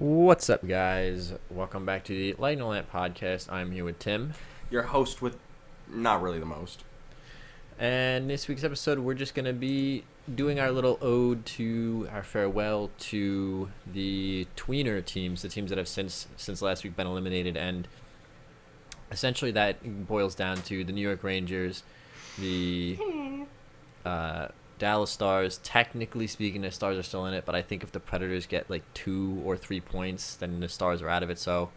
What's up, guys? Welcome back to the Light and Lamp podcast. I'm here with Tim, Your host with not really the most. and this week's episode, we're just gonna be doing our little ode to our farewell to the tweener teams, the teams that have since since last week been eliminated, and essentially that boils down to the New York Rangers, the uh, Dallas Stars. Technically speaking, the Stars are still in it, but I think if the Predators get like two or three points, then the Stars are out of it. So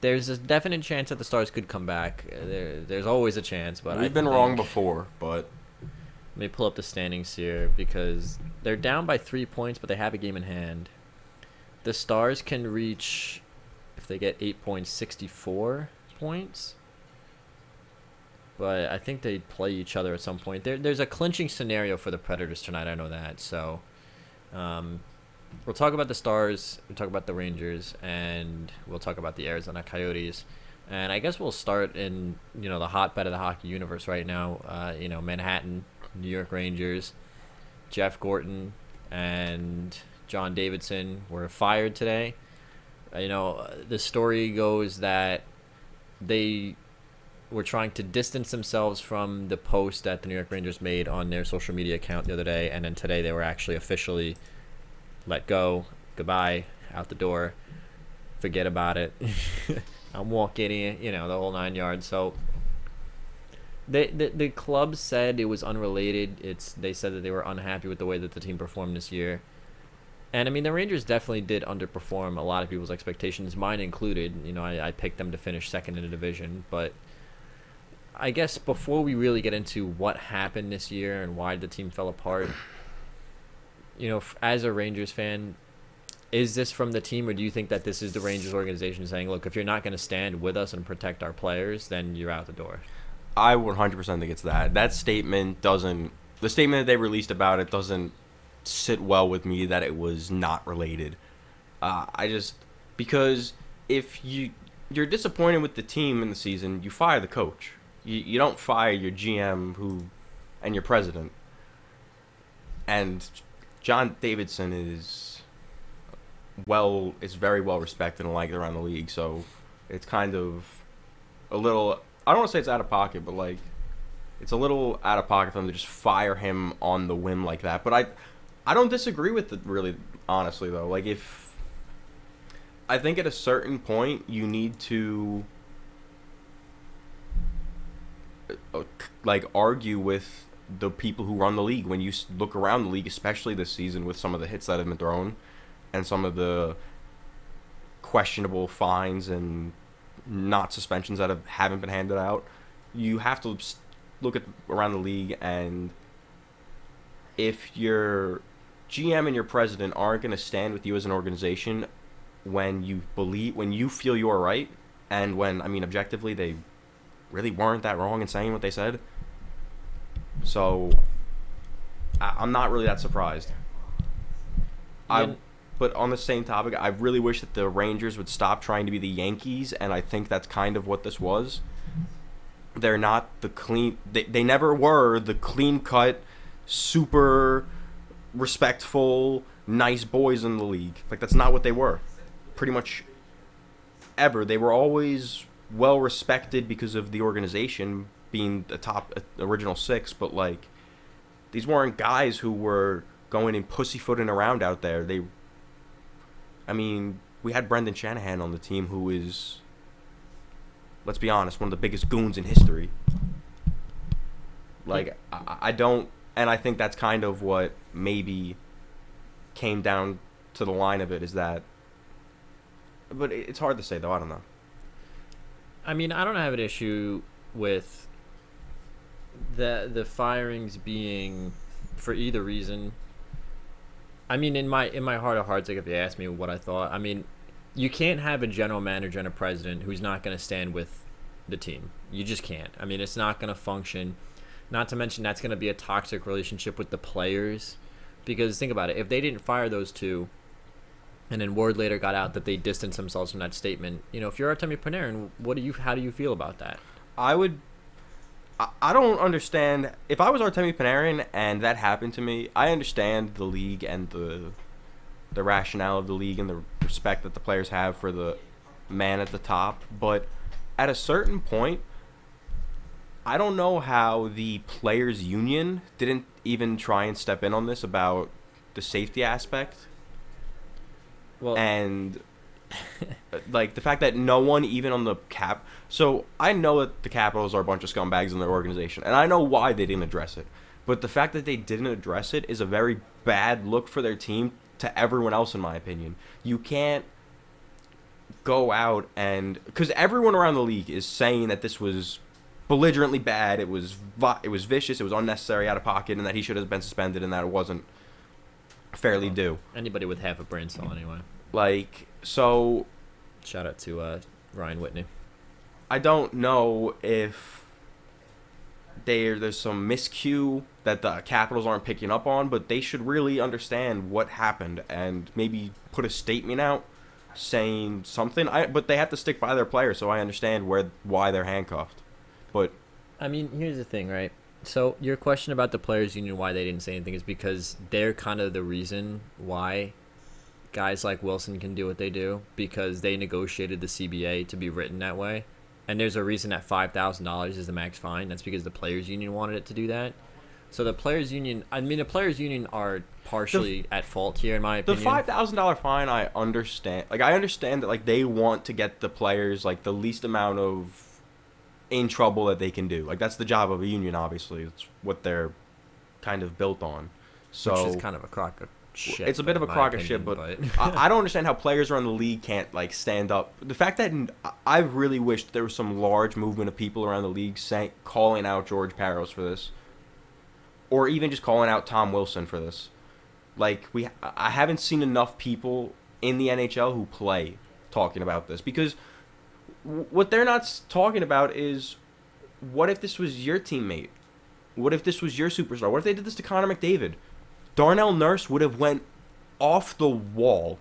there's a definite chance that the Stars could come back. There, there's always a chance, but We've I been wrong before, but Let me pull up the standings here because they're down by three points, but they have a game in hand. The Stars can reach, if they get eight points, 64 points. But I think they play each other at some point. There, there's a clinching scenario for the Predators tonight. I know that. So, um, we'll talk about the Stars. We'll talk about the Rangers, and we'll talk about the Arizona Coyotes. And I guess we'll start in you know the hotbed of the hockey universe right now. Uh, you know Manhattan, New York Rangers, Jeff Gorton and John Davidson were fired today. You know the story goes that they were trying to distance themselves from the post that the New York Rangers made on their social media account the other day, and then today they were actually officially let go, goodbye, out the door, forget about it. I'm walking in, you know, the whole nine yards. So they, the the club said it was unrelated. It's they said that they were unhappy with the way that the team performed this year. And I mean, the Rangers definitely did underperform a lot of people's expectations, mine included. You know, I, I picked them to finish second in the division, but I guess before we really get into what happened this year and why the team fell apart, you know, as a Rangers fan, is this from the team, or do you think that this is the Rangers organization saying, "Look, if you're not going to stand with us and protect our players, then you're out the door"? I 100% think it's that. That statement doesn't. The statement that they released about it doesn't sit well with me that it was not related. Uh, I just because if you you're disappointed with the team in the season, you fire the coach. You you don't fire your GM who and your president. And John Davidson is well is very well respected and liked around the league, so it's kind of a little I don't want to say it's out of pocket, but like it's a little out of pocket for them to just fire him on the whim like that. But I I don't disagree with it really honestly though. Like if I think at a certain point you need to Uh, like argue with the people who run the league when you look around the league, especially this season with some of the hits that have been thrown and some of the questionable fines and not suspensions that have, haven't been handed out. You have to look at around the league and if your GM and your president aren't going to stand with you as an organization when you believe when you feel you're right and when I mean objectively they really weren't that wrong in saying what they said. So I, I'm not really that surprised. I but on the same topic, I really wish that the Rangers would stop trying to be the Yankees, and I think that's kind of what this was. They're not the clean. They, they never were the clean cut, super respectful, nice boys in the league. Like that's not what they were. Pretty much ever. They were always well respected because of the organization being the top uh, original six, but like these weren't guys who were going and pussyfooting around out there. They I mean, we had Brendan Shanahan on the team who is let's be honest, one of the biggest goons in history. Like I, I don't and I think that's kind of what maybe came down to the line of it is that but it- it's hard to say though, I don't know. I mean, I don't have an issue with the the firings being for either reason. I mean, in my in my heart of hearts, like if you ask me what I thought, I mean, you can't have a general manager and a president who's not going to stand with the team. You just can't. I mean, it's not going to function. Not to mention that's going to be a toxic relationship with the players. Because think about it, if they didn't fire those two, and then word later got out that they distanced themselves from that statement. You know, if you're Artemi Panarin, what do you? How do you feel about that? I would. I, I don't understand. If I was Artemi Panarin and that happened to me, I understand the league and the the rationale of the league and the respect that the players have for the man at the top, but at a certain point, I don't know how the players union didn't even try and step in on this about the safety aspect Well, and uh, like the fact that no one even on the cap so i know that the capitals are a bunch of scumbags in their organization and i know why they didn't address it. But the fact that they didn't address it is a very bad look for their team to everyone else in my opinion. You can't go out and because everyone around the league is saying that this was belligerently bad it was vi- it was vicious it was unnecessary out of pocket and that he should have been suspended and that it wasn't fairly due anybody with half a brain cell anyway. like so Shout out to uh, Ryan Whitney. I don't know if there there's some miscue that the Capitals aren't picking up on, but they should really understand what happened and maybe put a statement out saying something. I but they have to stick by their players, so I understand where why they're handcuffed. But I mean, here's the thing, right? So your question about the players' union, why they didn't say anything, is because they're kind of the reason why guys like Wilson can do what they do because they negotiated the CBA to be written that way, and there's a reason that five thousand dollars is the max fine. That's because the players' union wanted it to do that. So the players' union, I mean, the players' union are partially at fault here, in my opinion. the five thousand dollar fine, I understand. Like I understand that like they want to get the players like the least amount of in trouble that they can do. Like that's the job of a union. Obviously, it's what they're kind of built on. So which is kind of a crock of shit. it's a bit of a crock of shit, but, opinion, I, I don't understand how players around the league can't like stand up. The fact that I really wish there was some large movement of people around the league saying calling out George Parros for this, or even just calling out Tom Wilson for this. Like we, I haven't seen enough people in the NHL who play talking about this because what they're not talking about is what if this was your teammate? What if this was your superstar? What if they did this to Connor McDavid? Darnell Nurse would have went off the wall.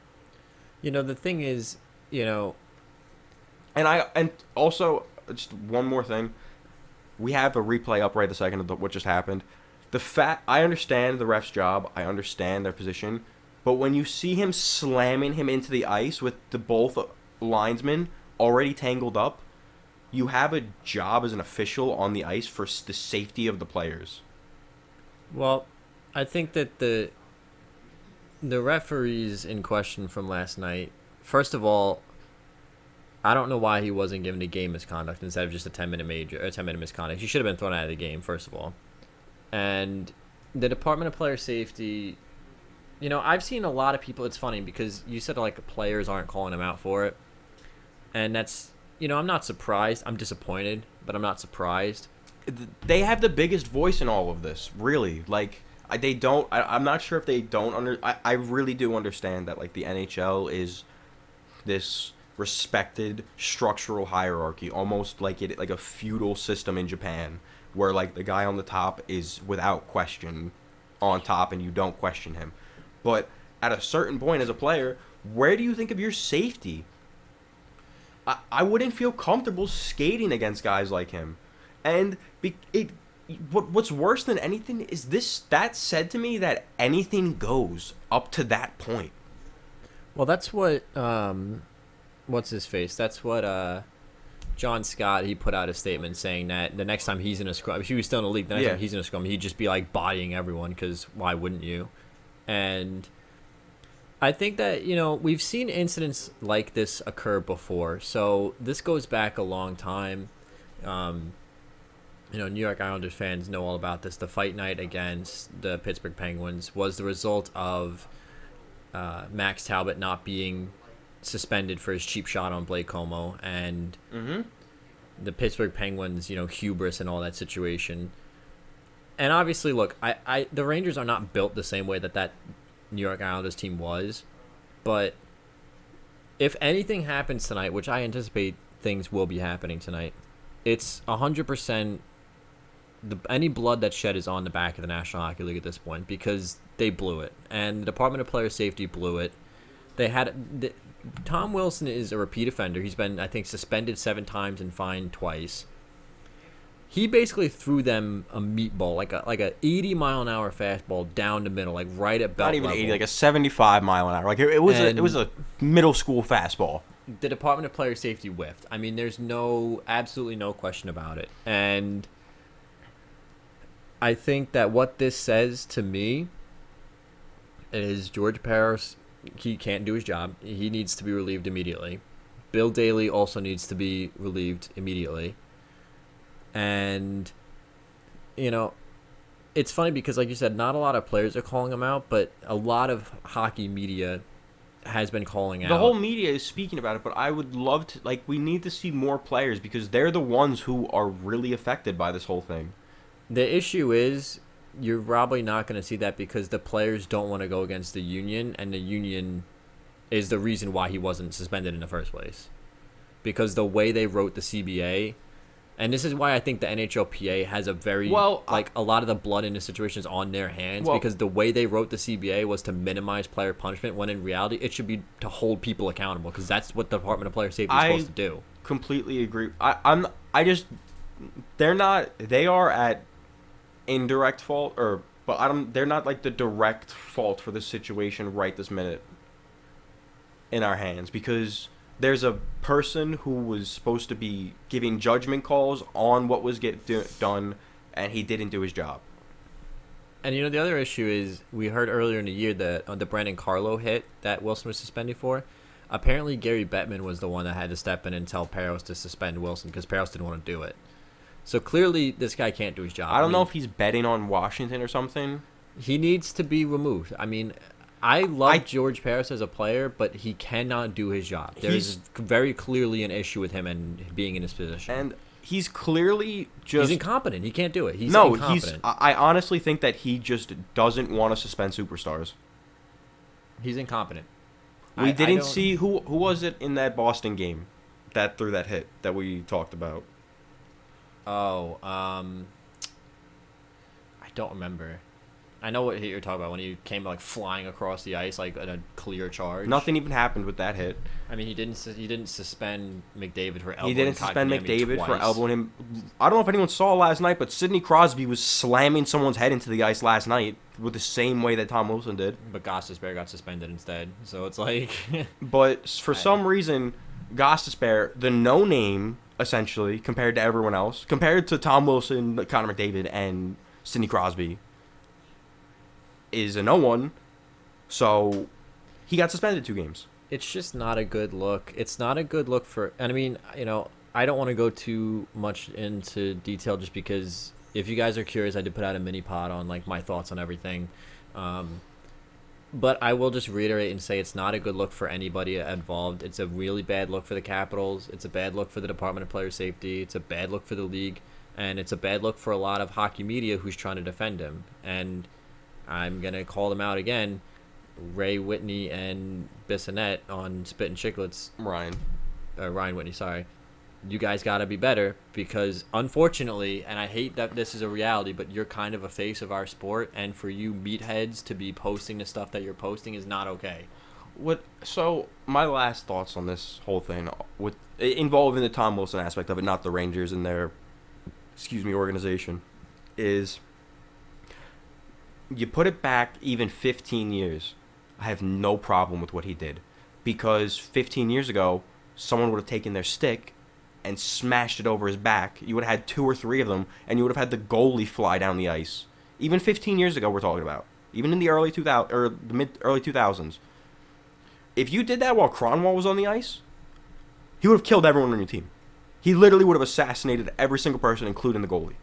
you know, the thing is, you know, And I and also just one more thing. We have a replay up right the second of the, what just happened. The fact I understand the ref's job, I understand their position, but when you see him slamming him into the ice with the both linesmen already tangled up, you have a job as an official on the ice for the safety of the players. Well, I think that the the referees in question from last night. First of all, I don't know why he wasn't given a game misconduct instead of just a ten minute major, a ten minute misconduct. He should have been thrown out of the game. First of all, and the Department of Player Safety. You know, I've seen a lot of people. It's funny because you said like players aren't calling him out for it, and that's you know I'm not surprised. I'm disappointed, but I'm not surprised. they have the biggest voice in all of this really like I, they don't I, i'm not sure if they don't under I, I really do understand that like the nhl is this respected structural hierarchy almost like it like a feudal system in japan where like the guy on the top is without question on top and you don't question him but at a certain point as a player where do you think of your safety I, I wouldn't feel comfortable skating against guys like him and be, it what what's worse than anything is this that said to me that anything goes up to that point Well, that's what um, what's his face? That's what uh, John Scott he put out a statement saying that the next time he's in a scrum, if he was still in the league, the next Yeah. time he's in a scrum, he'd just be like bodying everyone because why wouldn't you? And I think that you know we've seen incidents like this occur before, so this goes back a long time. Um, you know, New York Islanders fans know all about this. The fight night against the Pittsburgh Penguins was the result of uh, Max Talbot not being suspended for his cheap shot on Blake Comeau and mm-hmm. the Pittsburgh Penguins, you know, hubris and all that situation. And obviously, look, I, I the Rangers are not built the same way that that New York Islanders team was, but if anything happens tonight, which I anticipate things will be happening tonight, it's hundred percent. The, any blood that's shed is on the back of the National Hockey League at this point because they blew it, and the Department of Player Safety blew it. They had the, Tom Wilson is a repeat offender. He's been, I think, suspended seven times and fined twice. He basically threw them a meatball, like a like a 80 mile an hour fastball down the middle, like right at belt Not even level. 80, like a 75 mile an hour. Like it, it was a, it was a middle school fastball. the Department of Player Safety whiffed. I mean, there's no, absolutely no question about it. And I think that what this says to me is George Parros, he can't do his job. He needs to be relieved immediately. Bill Daly also needs to be relieved immediately. And, you know, it's funny because, like you said, not a lot of players are calling him out, but a lot of hockey media has been calling out. The whole media is speaking about it, but I would love to like we need to see more players because they're the ones who are really affected by this whole thing. The issue is you're probably not going to see that because the players don't want to go against the union, and the union is the reason why he wasn't suspended in the first place. Because the way they wrote the CBA, and this is why I think the NHLPA has a very Well, like a lot of the blood in the situation is on their hands Well- because the way they wrote the CBA was to minimize player punishment when in reality it should be to hold people accountable because that's what the Department of Player Safety is I- supposed to do. Completely agree. I, I'm I just they're not they are at indirect fault or but I don't they're not like the direct fault for the situation right this minute in our hands because there's a person who was supposed to be giving judgment calls on what was get do, done and he didn't do his job. And you know the other issue is we heard earlier in the year that on the Brandon Carlo hit that Wilson was suspended for. Apparently Gary Bettman was the one that had to step in and tell Parros to suspend Wilson because Parros didn't want to do it. So clearly this guy can't do his job. I don't know mean, if he's betting on Washington or something. he needs to be removed. I mean, I love I- George Parros as a player, but he cannot do his job. There's very clearly an issue with him and being in his position. And he's clearly he's just incompetent. He can't do it. He's no, he's. incompetent. I I honestly think that he just doesn't want to suspend superstars. he's incompetent. We I- I didn't don't- see who who was it in that Boston game that threw that hit that we talked about. Oh, um, I don't remember. I know what hit you're talking about when he came like flying across the ice like in a clear charge. Nothing even happened with that hit. I mean, he didn't. Sus- he didn't suspend McDavid for elbowing him. he didn't suspend Kotkaniemi McDavid for twice. elbowing him. I don't know if anyone saw last night, but Sidney Crosby was slamming someone's head into the ice last night with the same way that Tom Wilson did. But Gostisbehere got suspended instead. So it's like, But for some reason, Gostisbehere, the no name essentially compared to everyone else, compared to Tom Wilson, Connor McDavid, and Sidney Crosby, is a no one. So he got suspended two games. it's just not a good look. It's not a good look for. And I mean, you know, I don't want to go too much into detail just because if you guys are curious, I did put out a mini pod on like my thoughts on everything. Um, but I will just reiterate and say it's not a good look for anybody involved. It's a really bad look for the Capitals. It's a bad look for the Department of Player Safety. It's a bad look for the league, and it's a bad look for a lot of hockey media who's trying to defend him. And I'm gonna call them out again. Ray Whitney and Bissonnette on Spit and Chicklets, Ryan. uh, Ryan Whitney, sorry. You guys got to be better because, unfortunately, and I hate that this is a reality, but you're kind of a face of our sport, and for you meatheads to be posting the stuff that you're posting is not okay. What? So my last thoughts on this whole thing, with involving the Tom Wilson aspect of it, not the Rangers and their, excuse me, organization, is you put it back even 15 years. I have no problem with what he did, because 15 years ago, someone would have taken their stick and smashed it over his back. You would have had two or three of them, and you would have had the goalie fly down the ice. Even 15 years ago, we're talking about. Even in the early 2000 or the mid early 2000s if you did that while Kronwall was on the ice, he would have killed everyone on your team. He literally would have assassinated every single person, including the goalie.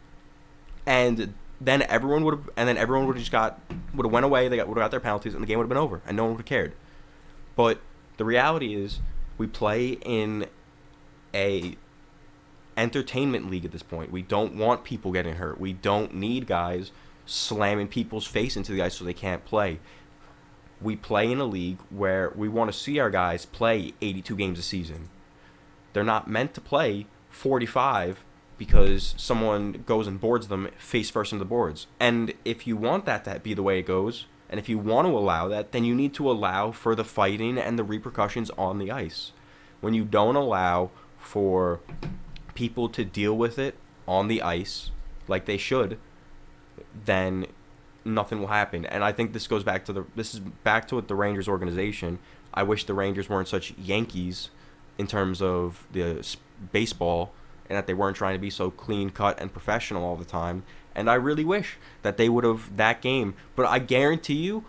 And then everyone would have, and then everyone would have just got, would have went away. They got, would have got their penalties, and the game would have been over, and no one would have cared. But the reality is, we play in a entertainment league at this point. We don't want people getting hurt. We don't need guys slamming people's face into the ice so they can't play we play in a league where we want to see our guys play 82 games a season. They're not meant to play 45 because someone goes and boards them face first into the boards. And if you want that to be the way it goes, and if you want to allow that, then you need to allow for the fighting and the repercussions on the ice. When you don't allow for people to deal with it on the ice like they should, then nothing will happen. And I think this goes back to the this is back to what the Rangers organization. I wish the Rangers weren't such Yankees in terms of the baseball and that they weren't trying to be so clean cut and professional all the time. And I really wish that they would have that game. But I guarantee you,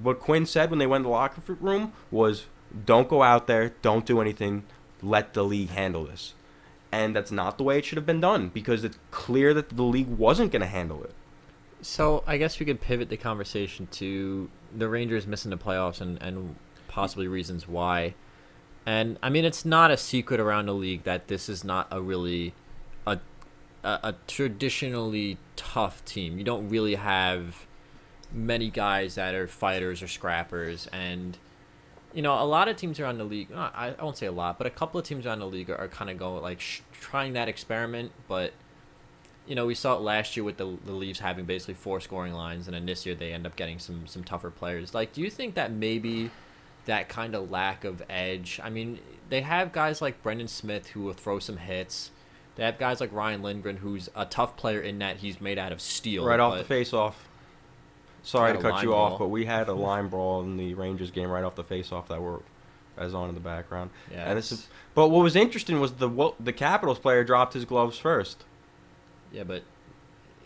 what Quinn said when they went to the locker room was, "Don't go out there, don't do anything, let the league handle this." And that's not the way it should have been done because it's clear that the league wasn't going to handle it. So I guess we could pivot the conversation to the Rangers missing the playoffs and, and possibly reasons why. And I mean, it's not a secret around the league that this is not a really a a, a traditionally tough team. You don't really have many guys that are fighters or scrappers, and you know, a lot of teams around the league. I, I won't say a lot, but a couple of teams around the league are, are kind of going like sh- trying that experiment, but you know, we saw it last year with the the Leafs having basically four scoring lines, and then this year they end up getting some some tougher players. Like, do you think that maybe that kind of lack of edge? I mean, they have guys like Brendan Smith who will throw some hits. They have guys like Ryan Lindgren, who's a tough player in that he's made out of steel. right off the face off. Sorry to cut you line off, but we had a line brawl in the Rangers game right off the face off that were as on in the background. Yeah, and this is, but what was interesting was the the Capitals player dropped his gloves first. yeah, but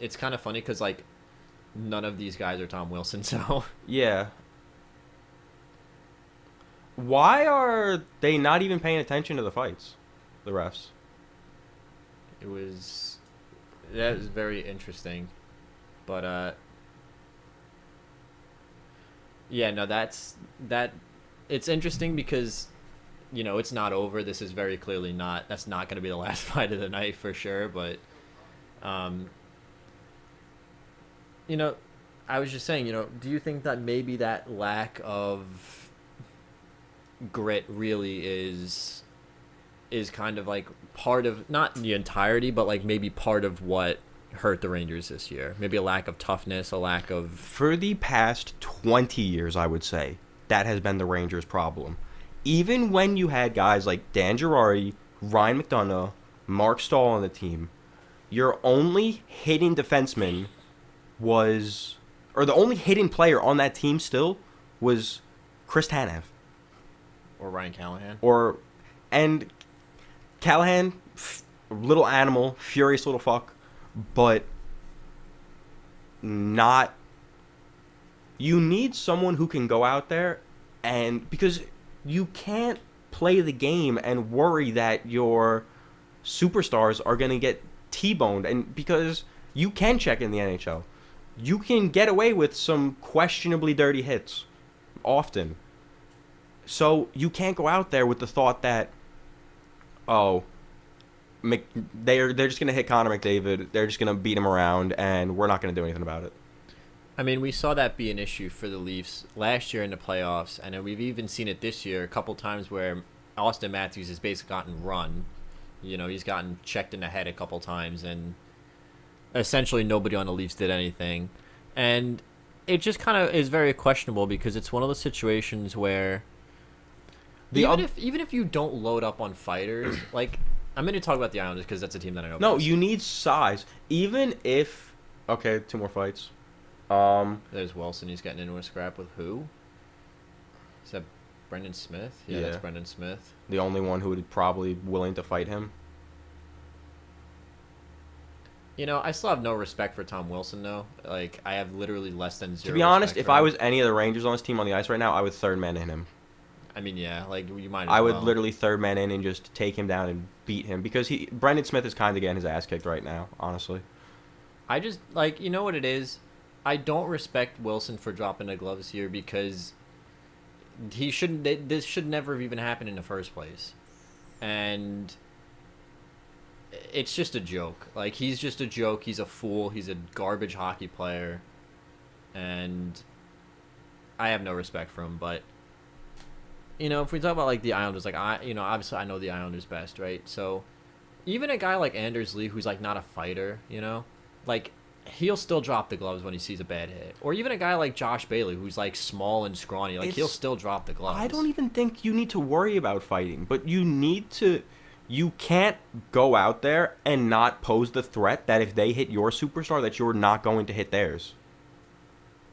it's kind of funny because like none of these guys are Tom Wilson, so Yeah. Why are they not even paying attention to the fights? The refs. it was that was very interesting but uh yeah no that's that it's interesting because you know it's not over this is very clearly not that's not going to be the last fight of the night for sure but um you know i was just saying you know do you think that maybe that lack of grit really is is kind of like part of not the entirety, but like maybe part of what hurt the Rangers this year. Maybe a lack of toughness, a lack of For the past 20 years, I would say, that has been the Rangers' problem. Even when you had guys like Dan Girardi, Ryan McDonagh, Marc Staal on the team, your only hitting defenseman was, or the only hitting player on that team still was Chris Tanev. Or Ryan Callahan. or and Callahan, f- little animal, furious little fuck, but not. You need someone who can go out there and because you can't play the game and worry that your superstars are going to get T-boned and because you can check in the NHL. You can get away with some questionably dirty hits often. So you can't go out there with the thought that, oh, Mc, they're they're just gonna hit Connor McDavid. They're just gonna beat him around, and we're not gonna do anything about it. I mean, we saw that be an issue for the Leafs last year in the playoffs, and we've even seen it this year a couple times where Auston Matthews has basically gotten run. You know, he's gotten checked in the head a couple times, and essentially nobody on the Leafs did anything. And it just kind of is very questionable because it's one of those situations where The even oth- if even if you don't load up on fighters, like I'm going to talk about the Islanders because that's a team that I know. No, best. you need size. Even if okay, two more fights. Um, There's Wilson. He's getting into a scrap with who? Is that Brendan Smith? Yeah, that's Brendan Smith. the only one who would probably willing to fight him. You know, I still have no respect for Tom Wilson, though. Like, I have literally less than zero. To be honest, if I was any of the Rangers on this team on the ice right now, I would third man in him. I mean, yeah, like you might. I would well. literally third man in and just take him down and beat him because he Brendan Smith is kind of getting his ass kicked right now. Honestly, I just like you know what it is. I don't respect Wilson for dropping the gloves here because he shouldn't. This should never have even happened in the first place, and it's just a joke. Like he's just a joke. He's a fool. He's a garbage hockey player, and I have no respect for him. But you know, if we talk about like the Islanders, like I, you know, obviously I know the Islanders best, right? So even a guy like Anders Lee, who's like not a fighter, you know, like he'll still drop the gloves when he sees a bad hit. Or even a guy like Josh Bailey, who's like small and scrawny, like he'll still drop the gloves. I don't even think you need to worry about fighting, but you need to you can't go out there and not pose the threat that if they hit your superstar that you're not going to hit theirs.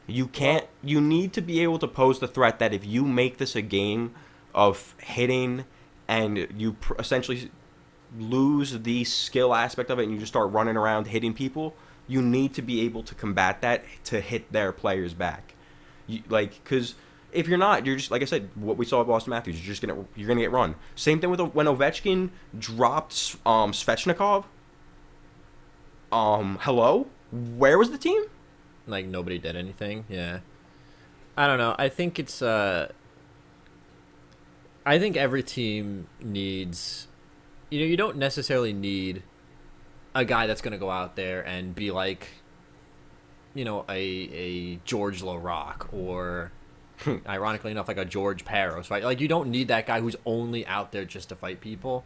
You can't you need to be able to pose the threat that if you make this a game of hitting and you pr- essentially lose the skill aspect of it and you just start running around hitting people, you need to be able to combat that to hit their players back. You, like cuz if you're not, you're just like I said. What we saw with Auston Matthews, you're just gonna you're gonna get run. Same thing with when Ovechkin dropped um, Svechnikov. Um, hello, where was the team? Like nobody did anything. Yeah, I don't know. I think it's. uh I think every team needs. You know, you don't necessarily need a guy that's gonna go out there and be like, you know, a a Georges Laraque or ironically enough, like a George Parros, right? Like you don't need that guy who's only out there just to fight people.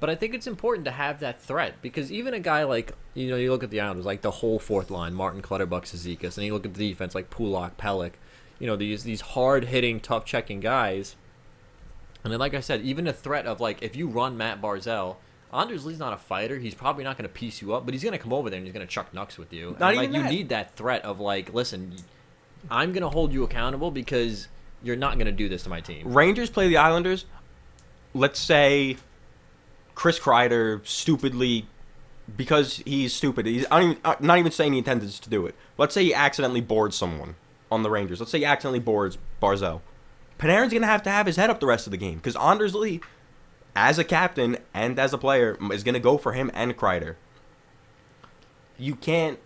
But I think it's important to have that threat because even a guy like you know you look at the Islanders, like the whole fourth line, Martin Clutterbuck, Cizikas, and you look at the defense like Pulock, Pelech, you know these these hard hitting, tough checking guys. And then, like I said, even a threat of like if you run Mat Barzal, Anders Lee's not a fighter. He's probably not going to piece you up, but he's going to come over there and he's going to chuck nucks with you. Not and, even like that. you need that threat of like, listen, I'm going to hold you accountable because you're not going to do this to my team. Rangers play the Islanders. Let's say Chris Kreider stupidly, because he's stupid. He's I even, I'm not even saying he intended to do it. Let's say he accidentally boards someone on the Rangers. Let's say he accidentally boards Barzal. Panarin's gonna have to have his head up the rest of the game because Anders Lee, as a captain and as a player, is gonna go for him and Kreider. You can't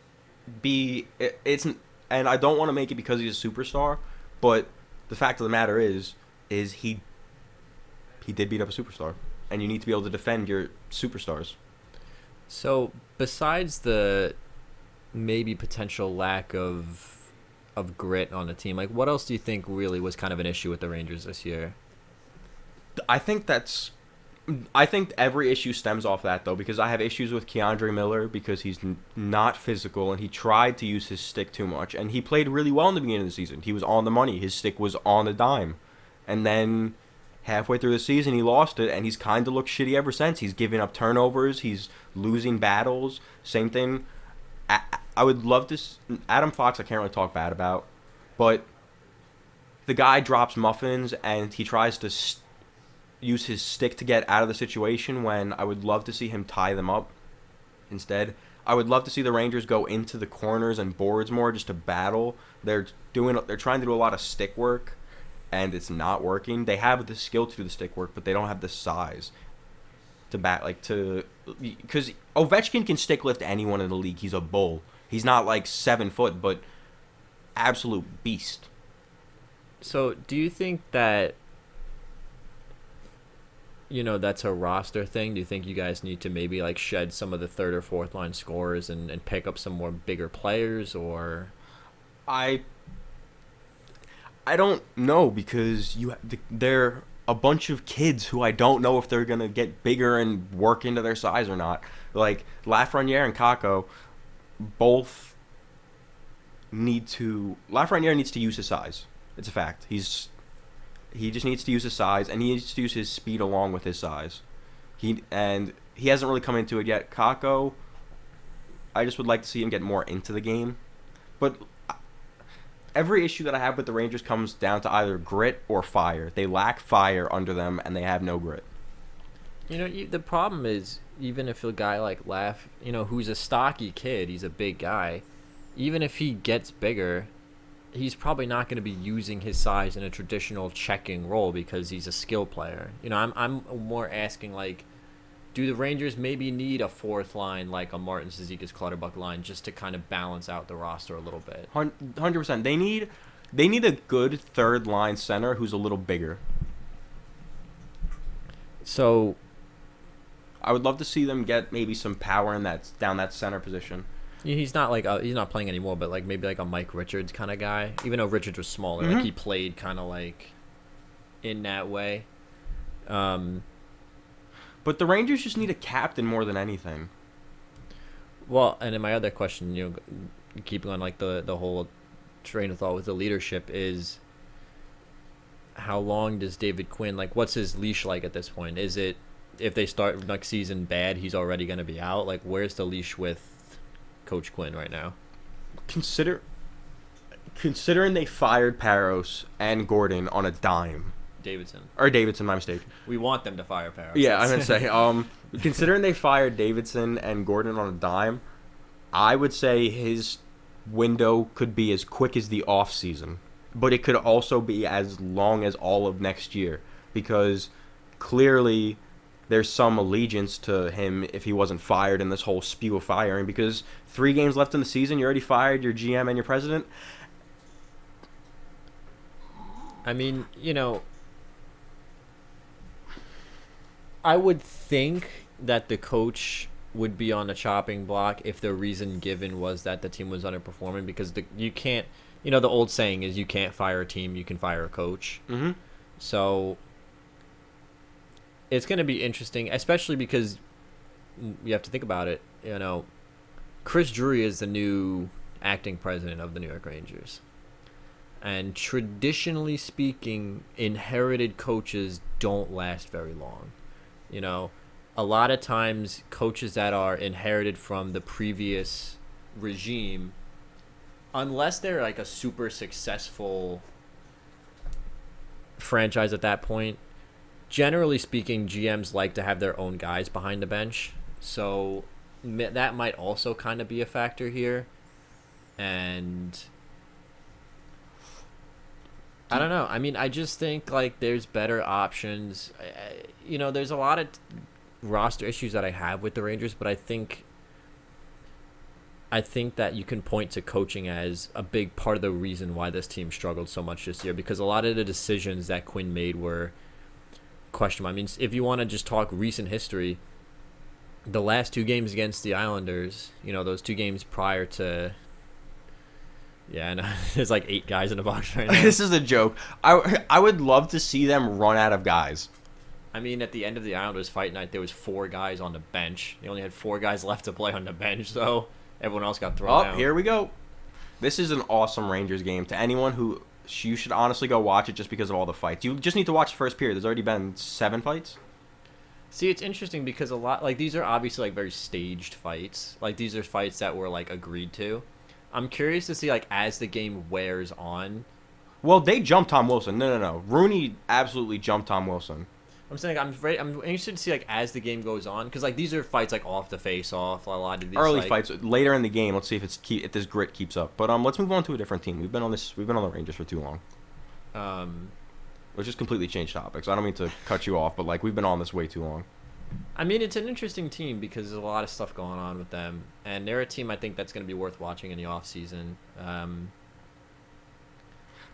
be. It, it's and I don't want to make it because he's a superstar, but the fact of the matter is, is he he did beat up a superstar, and you need to be able to defend your superstars. So, besides the maybe potential lack of of grit on the team, like what else do you think really was kind of an issue with the Rangers this year? I think that's. I think every issue stems off that though, because I have issues with K'Andre Miller because he's n- not physical and he tried to use his stick too much, and he played really well in the beginning of the season. He was on the money. His stick was on the dime, and then halfway through the season he lost it, and he's kind of looked shitty ever since. He's giving up turnovers. He's losing battles. Same thing. I, I would love to. s- Adam Fox, I can't really talk bad about, but the guy drops muffins and he tries to st- use his stick to get out of the situation when I would love to see him tie them up instead. I would love to see the Rangers go into the corners and boards more just to battle. They're doing they're trying to do a lot of stick work and it's not working. They have the skill to do the stick work, but they don't have the size to bat like to because Ovechkin can stick lift anyone in the league. He's a bull. He's not like seven foot, but absolute beast. So, do you think that you know that's a roster thing? Do you think you guys need to maybe like shed some of the third or fourth line scorers and, and pick up some more bigger players or I I don't know because you they're a bunch of kids who I don't know if they're gonna get bigger and work into their size or not. Like Lafreniere and Kakko, both need to. Lafreniere needs to use his size. It's a fact. He's he just needs to use his size and he needs to use his speed along with his size. He and he hasn't really come into it yet. Kakko, I just would like to see him get more into the game, but every issue that I have with the Rangers comes down to either grit or fire. They lack fire under them, and they have no grit. You know, the problem is even if a guy like Laugh, you know, who's a stocky kid, he's a big guy. Even if he gets bigger, he's probably not going to be using his size in a traditional checking role because he's a skill player. You know, I'm I'm more asking like, do the Rangers maybe need a fourth line like a Martin Cizikas Clutterbuck line just to kind of balance out the roster a little bit? Hundred percent. They need they need a good third line center who's a little bigger. So I would love to see them get maybe some power in that down that center position. He's not like a, he's not playing anymore, but like maybe like a Mike Richards kind of guy. Even though Richards was smaller, Mhm. like he played kind of like in that way. Um, But the Rangers just need a captain more than anything. well, and then my other question, you know, keeping on like the the whole train of thought with the leadership is how long does David Quinn like? What's his leash like at this point? Is it if they start next season bad, he's already going to be out. Like, where's the leash with Coach Quinn right now? Consider considering they fired Parros and Gorton on a dime. Davidson. Or Davidson, my mistake. We want them to fire Parros. Yeah, I'm gonna say, um, considering they fired Davidson and Gorton on a dime, I would say his window could be as quick as the off season, but it could also be as long as all of next year because clearly there's some allegiance to him if he wasn't fired in this whole spew of firing because three games left in the season, you already fired your GM and your president. I mean, you know, I would think that the coach would be on a chopping block if the reason given was that the team was underperforming because the you can't you know the old saying is you can't fire a team you can fire a coach. Mm-hmm. so it's going to be interesting especially because you have to think about it you know Chris Drury is the new acting president of the New York Rangers. And traditionally speaking inherited coaches don't last very long you know a lot of times coaches that are inherited from the previous regime unless they're like a super successful franchise at that point generally speaking gms like to have their own guys behind the bench. So that might also kind of be a factor here. And I don't know. I mean, I just think like there's better options. You know, there's a lot of roster issues that I have with the Rangers, but I think I think that you can point to coaching as a big part of the reason why this team struggled so much this year because a lot of the decisions that Quinn made were questionable. I mean, if you want to just talk recent history, the last two games against the Islanders, you know, those two games prior to yeah, I know. There's like eight guys in a box right now. this is a joke. I, I would love to see them run out of guys. I mean, at the end of the Islanders fight night, there was four guys on the bench. They only had four guys left to play on the bench, so everyone else got thrown Oh, out. here we go. This is an awesome Rangers game. To anyone who you should honestly go watch it just because of all the fights. You just need to watch the first period. There's already been seven fights. See, it's interesting because a lot like these are obviously like very staged fights. Like these are fights that were like agreed to. I'm curious to see like as the game wears on. Well, they jumped Tom Wilson. No, no, no. Rooney absolutely jumped Tom Wilson. I'm saying I'm very I'm interested to see like as the game goes on because like these are fights like off the face off. A lot of these Early like- fights later in the game. Let's see if it's keep, if this grit keeps up. But um, let's move on to a different team. We've been on this. We've been on the Rangers for too long. Um, Let's just completely change topics. I don't mean to cut you off, but like we've been on this way too long. I mean, it's an interesting team because there's a lot of stuff going on with them, and they're a team I think that's going to be worth watching in the off season. Um,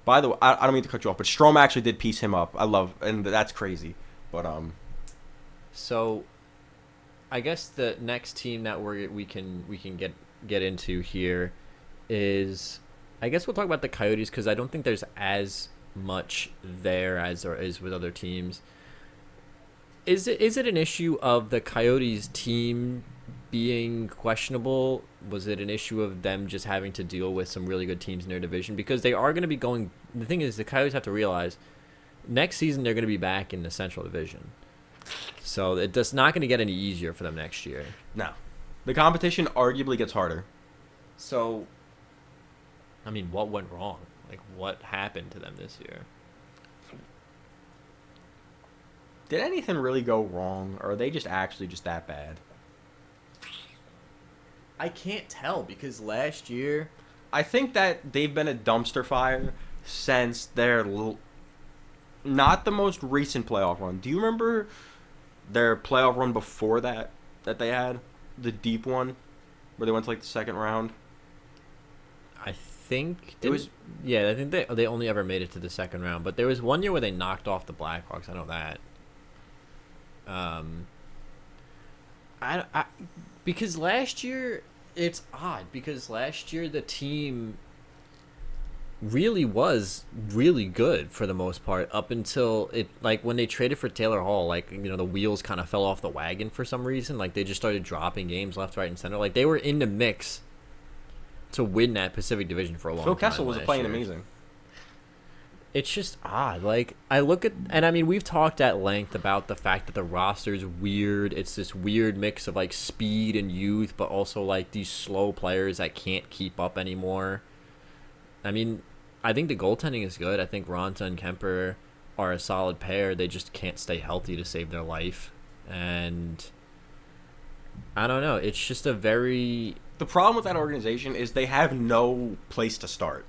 By the way, I, I don't mean to cut you off, but Strom actually did piece him up. I love, and that's crazy. But um, so, I guess the next team that we we can we can get get into here is, I guess we'll talk about the Coyotes because I don't think there's as much there as there is with other teams. Is it is it an issue of the Coyotes team being questionable? Was it an issue of them just having to deal with some really good teams in their division? Because they are going to be going. The thing is, the Coyotes have to realize next season they're going to be back in the Central Division, so it does not going to get any easier for them next year. no, the competition arguably gets harder. So, I mean, what went wrong? Like, what happened to them this year? Did anything really go wrong, or are they just actually just that bad? I can't tell because last year I think that they've been a dumpster fire since their l- not the most recent playoff run. Do you remember their playoff run before that that they had the deep one where they went to like the second round? I think It was- yeah. I think they they only ever made it to the second round, but there was one year where they knocked off the Blackhawks. I know that. Um. I, I because last year it's odd because last year the team really was really good for the most part up until it like when they traded for Taylor Hall like you know the wheels kind of fell off the wagon for some reason like they just started dropping games left right and center like they were in the mix to win that Pacific Division for a long Phil time. Kessel was playing year. amazing. It's just odd. Like I look at, and I mean, we've talked at length about the fact that the roster is weird. It's this weird mix of like speed and youth, but also like these slow players that can't keep up anymore. I mean, I think the goaltending is good. I think Raanta and Kuemper are a solid pair. They just can't stay healthy to save their life, and I don't know. It's just a very The problem with that organization is they have no place to start.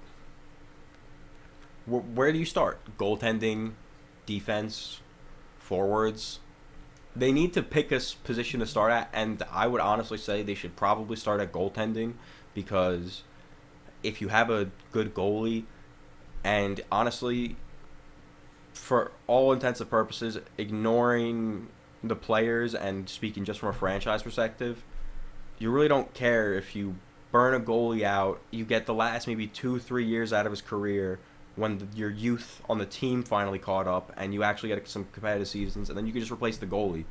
Where, do you start? Goaltending, defense, forwards. They need to pick a position to start at, and I would honestly say they should probably start at goaltending because if you have a good goalie, and honestly, for all intents and purposes, ignoring the players and speaking just from a franchise perspective, you really don't care if you burn a goalie out. You get the last maybe two, three years out of his career when the, your youth on the team finally caught up, and you actually get some competitive seasons, and then you can just replace the goalie.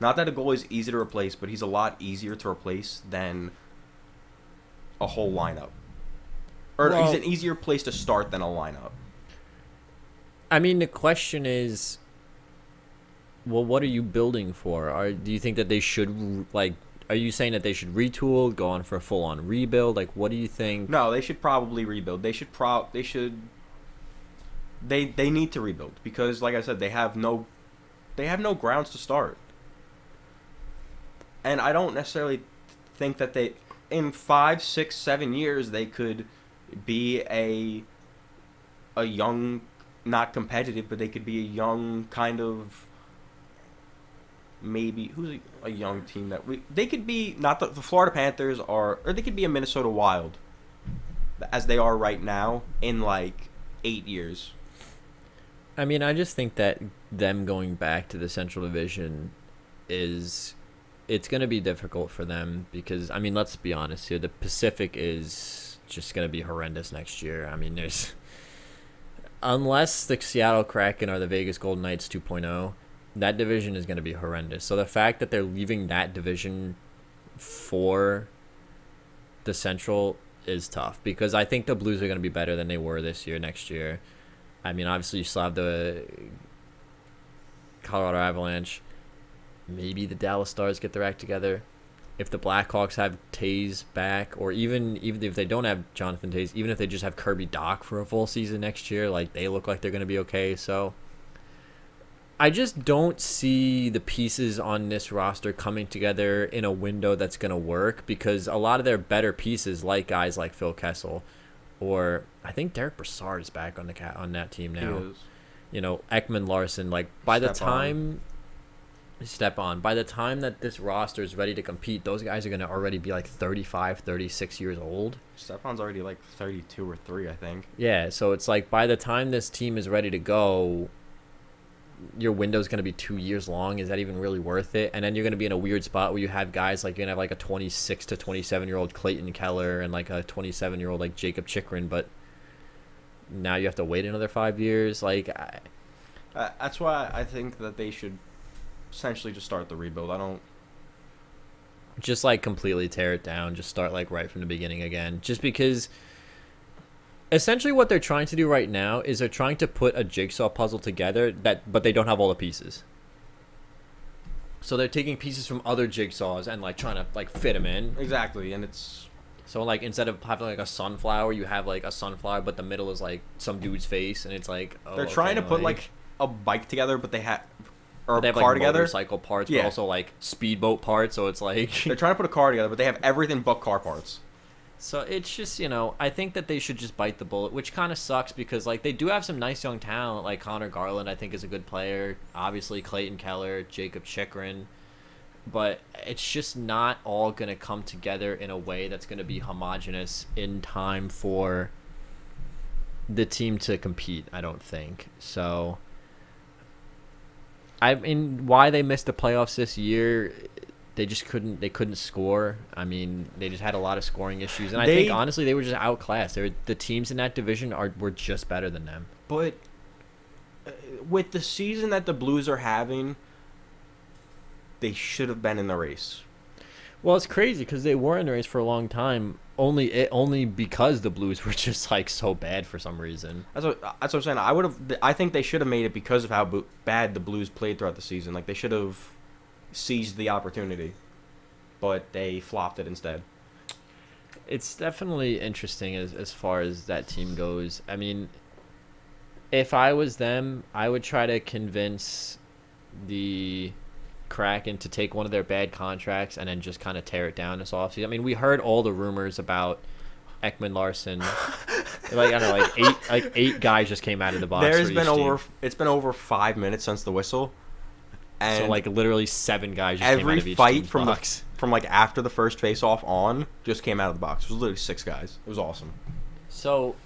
Not that a goalie is easy to replace, but he's a lot easier to replace than a whole lineup. Or Well- he's an easier place to start than a lineup. I mean, the question is, well, what are you building for? Are do you think that they should like? Are you saying that they should retool, go on for a full on rebuild? Like, what do you think? No, they should probably rebuild. They should pro. They should. They they need to rebuild because, like I said, they have no, they have no grounds to start. And I don't necessarily think that they, in five, six, seven years, they could be a, a young, not competitive, but they could be a young kind of. Maybe who's a, a young team that we they could be not the, the Florida Panthers are or they could be a Minnesota Wild as they are right now in like eight years. I mean, I just think that them going back to the Central Division is it's going to be difficult for them because I mean, let's be honest here, the Pacific is just going to be horrendous next year. I mean, there's unless the Seattle Kraken or the Vegas Golden Knights 2.0, that division is going to be horrendous. So the fact that they're leaving that division for the Central is tough because I think the Blues are going to be better than they were this year, next year. I mean, obviously, you still have the Colorado Avalanche. Maybe the Dallas Stars get their act together. If the Blackhawks have Toews back, or even even if they don't have Jonathan Toews, even if they just have Kirby Dach for a full season next year, like they look like they're going to be okay. So I just don't see the pieces on this roster coming together in a window that's going to work because a lot of their better pieces, like guys like Phil Kessel, or I think Derek Brassard is back on the cat on that team now. He is. You know, Ekman-Larsson. Like by the Stepan. time Stepan by the time that this roster is ready to compete those guys are going to already be like 35 36 years old Stepan's already like thirty-two or three, I think. yeah so it's like by the time this team is ready to go your window's going to be two years long is that even really worth it and then you're going to be in a weird spot where you have guys like you're going to have like a 26 to 27 year old clayton keller and like a 27 year old like jakob chychrun but now you have to wait another five years like I, Uh, that's why I think that they should essentially just start the rebuild. I don't. just like completely tear it down just start like right from the beginning again just because essentially what they're trying to do right now is they're trying to put a jigsaw puzzle together that but they don't have all the pieces so they're taking pieces from other jigsaws and like trying to like fit them in Exactly, and it's so like instead of having like a sunflower you have like a sunflower but the middle is like some dude's face and it's like oh, they're trying to put like a bike together, but they have or they a have car like together. motorcycle parts but Yeah. also like speedboat parts so it's like They're trying to put a car together, but they have everything but car parts. So it's just you know I think that they should just bite the bullet, which kind of sucks because like they do have some nice young talent like Conor Garland I think is a good player. Obviously Clayton Keller, Jakob Chychrun, but it's just not all gonna come together in a way that's gonna be homogenous in time for the team to compete. I don't think so. I mean, why they missed the playoffs this year? They just couldn't. They couldn't score. I mean, they just had a lot of scoring issues, and I They- think honestly, they were just outclassed. Were, the teams in that division are were just better than them. But uh, with the season that the Blues are having, they should have been in the race. Well, it's crazy because they were in the race for a long time. Only it, only because the Blues were just like so bad for some reason. That's what that's what I'm saying. I would have. I think they should have made it because of how bad the Blues played throughout the season. Like they should have seized the opportunity, but they flopped it instead. It's definitely interesting as as far as that team goes. I mean, if I was them, I would try to convince the Kraken to take one of their bad contracts and then just kind of tear it down this offseason. I mean, we heard all the rumors about Ekman-Larsson. like I don't know, like eight like eight guys just came out of the box. There's been each team. over. It's been over five minutes since the whistle, and so like literally seven guys just came out every of each fight team's from box. the from like after the first face off on just came out of the box. It was literally six guys. It was awesome. So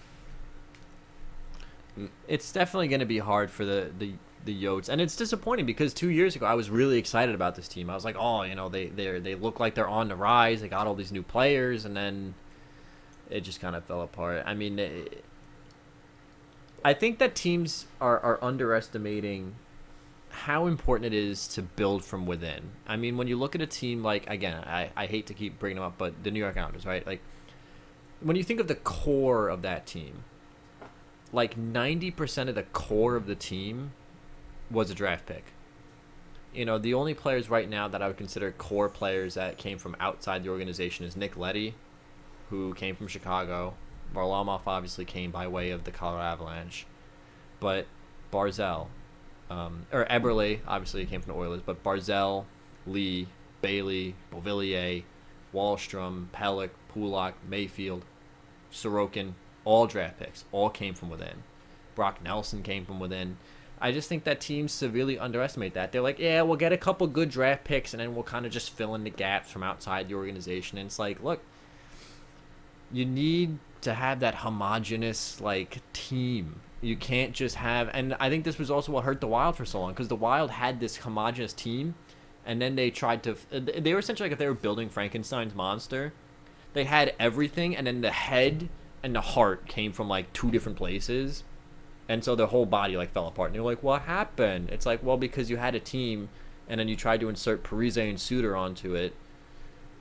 it's definitely going to be hard for the the the Yotes, and it's disappointing because two years ago I was really excited about this team. I was like, oh, you know, they they they look like they're on the rise. They got all these new players, and then it just kind of fell apart. I mean, it, I think that teams are are underestimating how important it is to build from within. I mean, when you look at a team like again, I, I hate to keep bringing them up, but the New York Islanders, right? Like when you think of the core of that team, like 90% of the core of the team was a draft pick. You know, the only players right now that I would consider core players that came from outside the organization is Nick Leddy, who came from Chicago. Varlamov obviously came by way of the Colorado Avalanche. But Barzal, um, or Eberle, obviously came from the Oilers, but Barzal, Lee, Bailey, Beauvillier, Wahlstrom, Pelech, Pulock, Mayfield, Sorokin, all draft picks, all came from within. Brock Nelson came from within. I just think that teams severely underestimate that. They're like, yeah, we'll get a couple good draft picks and then we'll kind of just fill in the gaps from outside the organization. And it's like, look, you need to have that homogenous like team. You can't just have, and I think this was also what hurt the Wild for so long because the Wild had this homogenous team, and then they tried to. Uh, they were essentially like if they were building Frankenstein's monster, they had everything, and then the head and the heart came from like two different places, and so the whole body like fell apart. And you're like, what happened? It's like, well, because you had a team, and then you tried to insert Parise and Suter onto it,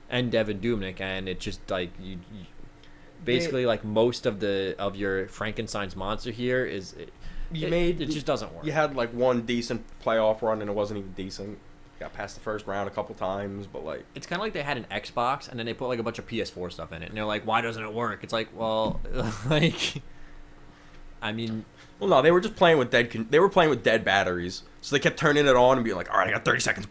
and Devan Dubnyk, and it just like you, you basically like most of the of your Frankenstein's monster here is it, You it, made it just doesn't work. You had like one decent playoff run and it wasn't even decent. Got past the first round a couple times, but like It's kind of like they had an Xbox and then they put like a bunch of PS4 stuff in it, and they're like, "Why doesn't it work?" It's like, well, like, I mean, well, no, they were just playing with dead. Con- they were playing with dead batteries, so they kept turning it on and being like, "All right, I got 30 seconds."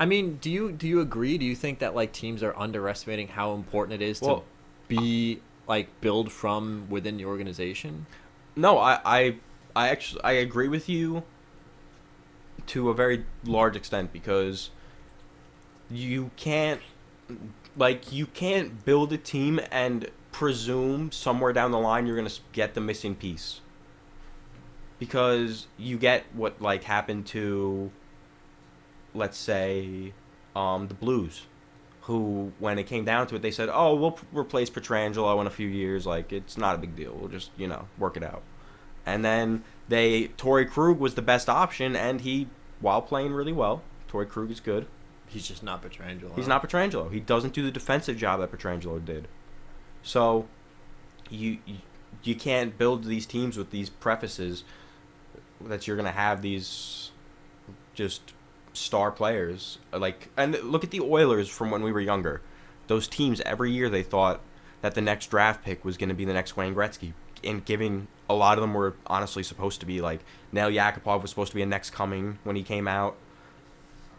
I mean, do you do you agree? Do you think that like teams are underestimating how important it is Well, to be like build from within the organization? No, I, I, I actually I agree with you to a very large extent because you can't like you can't build a team and presume somewhere down the line you're gonna get the missing piece because you get what like happened to let's say um, the Blues who when it came down to it they said oh we'll p- replace Pietrangelo in a few years like it's not a big deal we'll just you know work it out and then they Torrey Krug was the best option and he while playing really well Torrey Krug is good He's just not Pietrangelo. He's not Pietrangelo. He doesn't do the defensive job that Pietrangelo did. So, you you, you can't build these teams with these prefaces that you're gonna have these just star players like and look at the Oilers from when we were younger. Those teams every year they thought that the next draft pick was gonna be the next Wayne Gretzky, and giving a lot of them were honestly supposed to be like Nail Yakupov was supposed to be a next coming when he came out.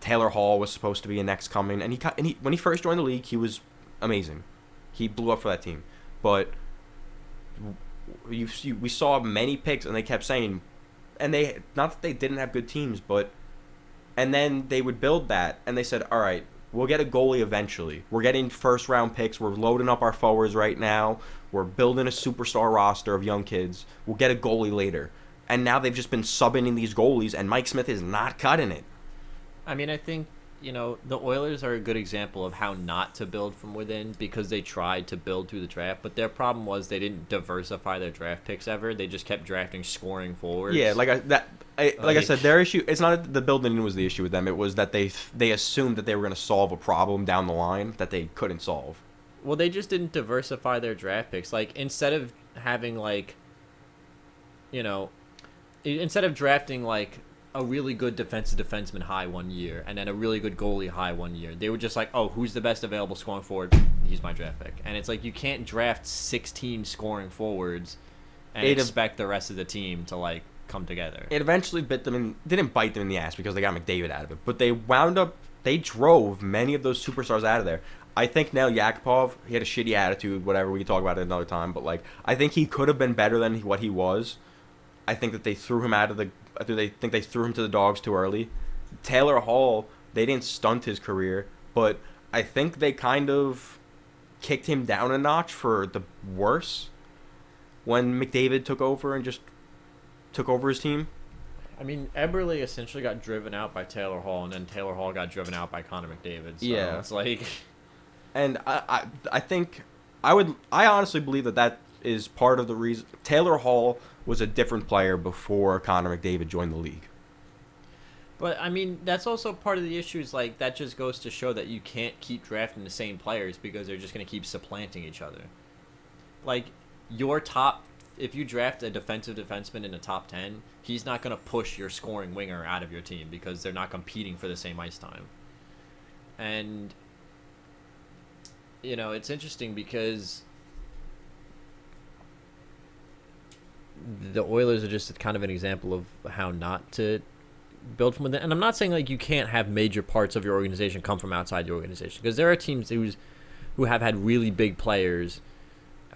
Taylor Hall was supposed to be a next coming, and he and he when he first joined the league, he was amazing. He blew up for that team, but you, you we saw many picks, and they kept saying, and they not that they didn't have good teams, but and then they would build that, and they said, all right, we'll get a goalie eventually. We're getting first round picks. We're loading up our forwards right now. We're building a superstar roster of young kids. We'll get a goalie later. And now they've just been subbing in these goalies, and Mike Smith is not cutting it. I mean, I think you know, the Oilers are a good example of how not to build from within because they tried to build through the draft, but their problem was they didn't diversify their draft picks ever. They just kept drafting scoring forwards. Yeah, like I that I, like, I said, their issue. It's not that the building in was the issue with them. It was that they they assumed that they were going to solve a problem down the line that they couldn't solve. Well, they just didn't diversify their draft picks. Like instead of having like, you know, instead of drafting like a really good defensive defenseman high one year and then a really good goalie high one year, they were just like, oh, who's the best available scoring forward? He's my draft pick. And it's like you can't draft sixteen scoring forwards and It'd- expect the rest of the team to like come together. It eventually bit them in, didn't bite them in the ass because they got McDavid out of it, but they wound up they drove many of those superstars out of there. I think now Yakupov, he had a shitty attitude, whatever. We can talk about it another time, but like I think he could have been better than what he was. I think that they threw him out of the. I think they think they threw him to the dogs too early. Taylor Hall, they didn't stunt his career, but I think they kind of kicked him down a notch for the worse when McDavid took over and just took over his team. I mean, Eberle essentially got driven out by Taylor Hall, and then Taylor Hall got driven out by Connor McDavid. So Yeah. it's like. and I, I I think I would I honestly believe that that is part of the reason Taylor Hall was a different player before Connor McDavid joined the league. But I mean, that's also part of the issue. Is like that just goes to show that you can't keep drafting the same players because they're just going to keep supplanting each other. Like your top, if you draft a defensive defenseman in the top ten, he's not going to push your scoring winger out of your team because they're not competing for the same ice time. And you know, it's interesting because the Oilers are just kind of an example of how not to build from within. And I'm not saying like you can't have major parts of your organization come from outside your organization because there are teams who's who have had really big players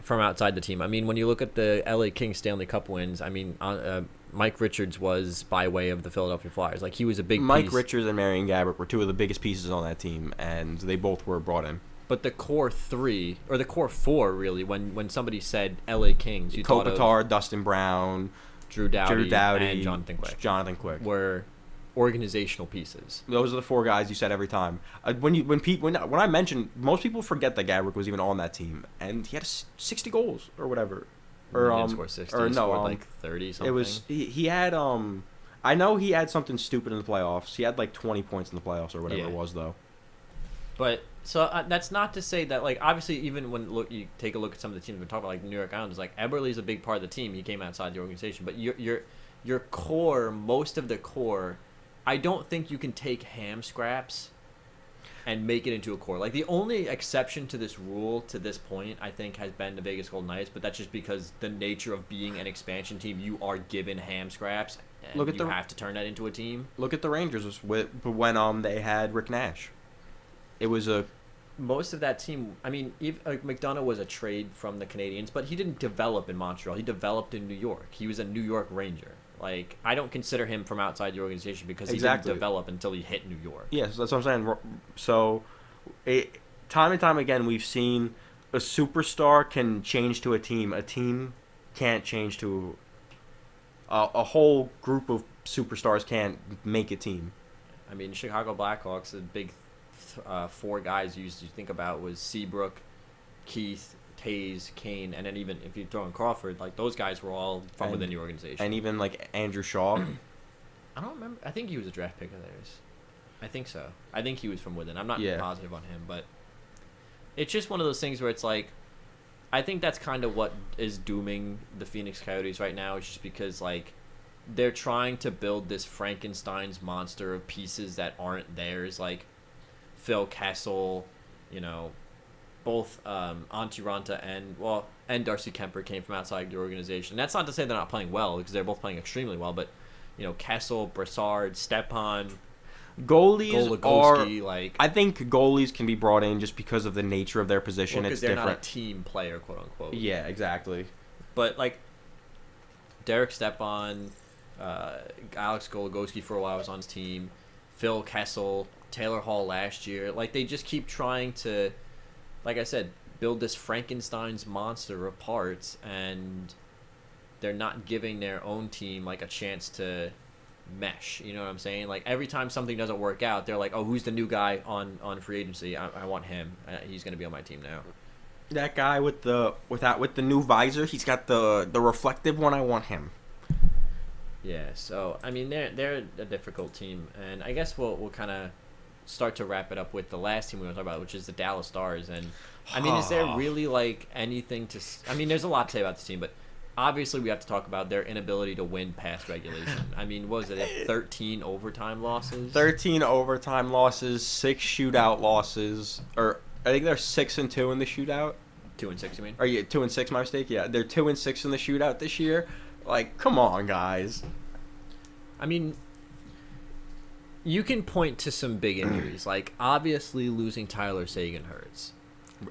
from outside the team. I mean, when you look at the LA Kings Stanley Cup wins, I mean, uh, uh, Mike Richards was by way of the Philadelphia Flyers. Like he was a big Mike piece, Richards and Marian Gaborik were two of the biggest pieces on that team, and they both were brought in. But the core three or the core four really. When when somebody said LA Kings, you thought of Kopitar, Dustin Brown, Drew Doughty, Drew Doughty, and Jonathan Quick Jonathan Quick. were organizational pieces. Those are the four guys you said every time. Uh, when you when Pete when when I mentioned, most people forget that Gaborik was even on that team, and he had sixty goals or whatever. Or um, score 60, or no, um, like 30 something. it was he, he had um, I know he had something stupid in the playoffs. He had like twenty points in the playoffs or whatever Yeah. it was though. But so uh, that's not to say that like obviously even when look you take a look at some of the teams we're talking about like New York Islanders like Eberle's a big part of the team. He came outside the organization, but your your your core, most of the core, I don't think you can take ham scraps and make it into a core. Like the only exception to this rule to this point, I think, has been the Vegas Golden Knights, but that's just because the nature of being an expansion team, you are given ham scraps. And Look at you the- have to turn that into a team. Look at the Rangers with when um they had Rick Nash. It was a most of that team, I mean, ev like McDonagh was a trade from the Canadiens, but he didn't develop in Montreal. He developed in New York. He was a New York Ranger. Like, I don't consider him from outside the organization because he Exactly. didn't develop until he hit New York. Yes, that's what I'm saying. So, it, time and time again, we've seen a superstar can change to a team. A team can't change to a, a whole group of superstars can't make a team. I mean, Chicago Blackhawks, a big th- uh, four guys you used to think about was Seabrook, Keith, Toews, Kane, and then even if you throw in Crawford, like those guys were all from And- within the organization. And even like Andrew Shaw, I don't remember. I think he was a draft pick of theirs. I think so. I think he was from within. I'm not Yeah. positive on him, but it's just one of those things where it's like, I think that's kind of what is dooming the Phoenix Coyotes right now. Is just because like they're trying to build this Frankenstein's monster of pieces that aren't theirs, like Phil Kessel, you know, both um, Antti Raanta and well, and Darcy Kuemper came from outside the organization. That's not to say they're not playing well because they're both playing extremely well, but you know, Kessel, Brassard, Stepan, goalies are. Like I think goalies can be brought in just because of the nature of their position. because it's they're different. not a team player, quote unquote. yeah, exactly. But like Derek Stepan, uh, Alex Goligoski for a while was on his team, Phil Kessel, Taylor Hall last year. Like they just keep trying to, like I said, build this Frankenstein's monster of parts, and they're not giving their own team like a chance to mesh. You know what I'm saying? Like every time something doesn't work out, they're like, "Oh, who's the new guy on on free agency? I, I want him. Uh, he's gonna be on my team now." That guy with the without with the new visor, he's got the the reflective one. I want him. Yeah. So I mean, they're they're a difficult team, and I guess we'll we'll kind of start to wrap it up with the last team we want to talk about, which is the Dallas Stars. And I mean, is there really like anything to? I mean, there's a lot to say about this team, but obviously we have to talk about their inability to win past regulation. I mean, what was it? 13 overtime losses. Thirteen overtime losses, six shootout losses, or I think they're six and two in the shootout. Two and six, you mean? Are you two and six? My mistake. Yeah, they're two and six in the shootout this year. Like, come on, guys. I mean, you can point to some big injuries. like obviously losing Tyler Seguin hurts.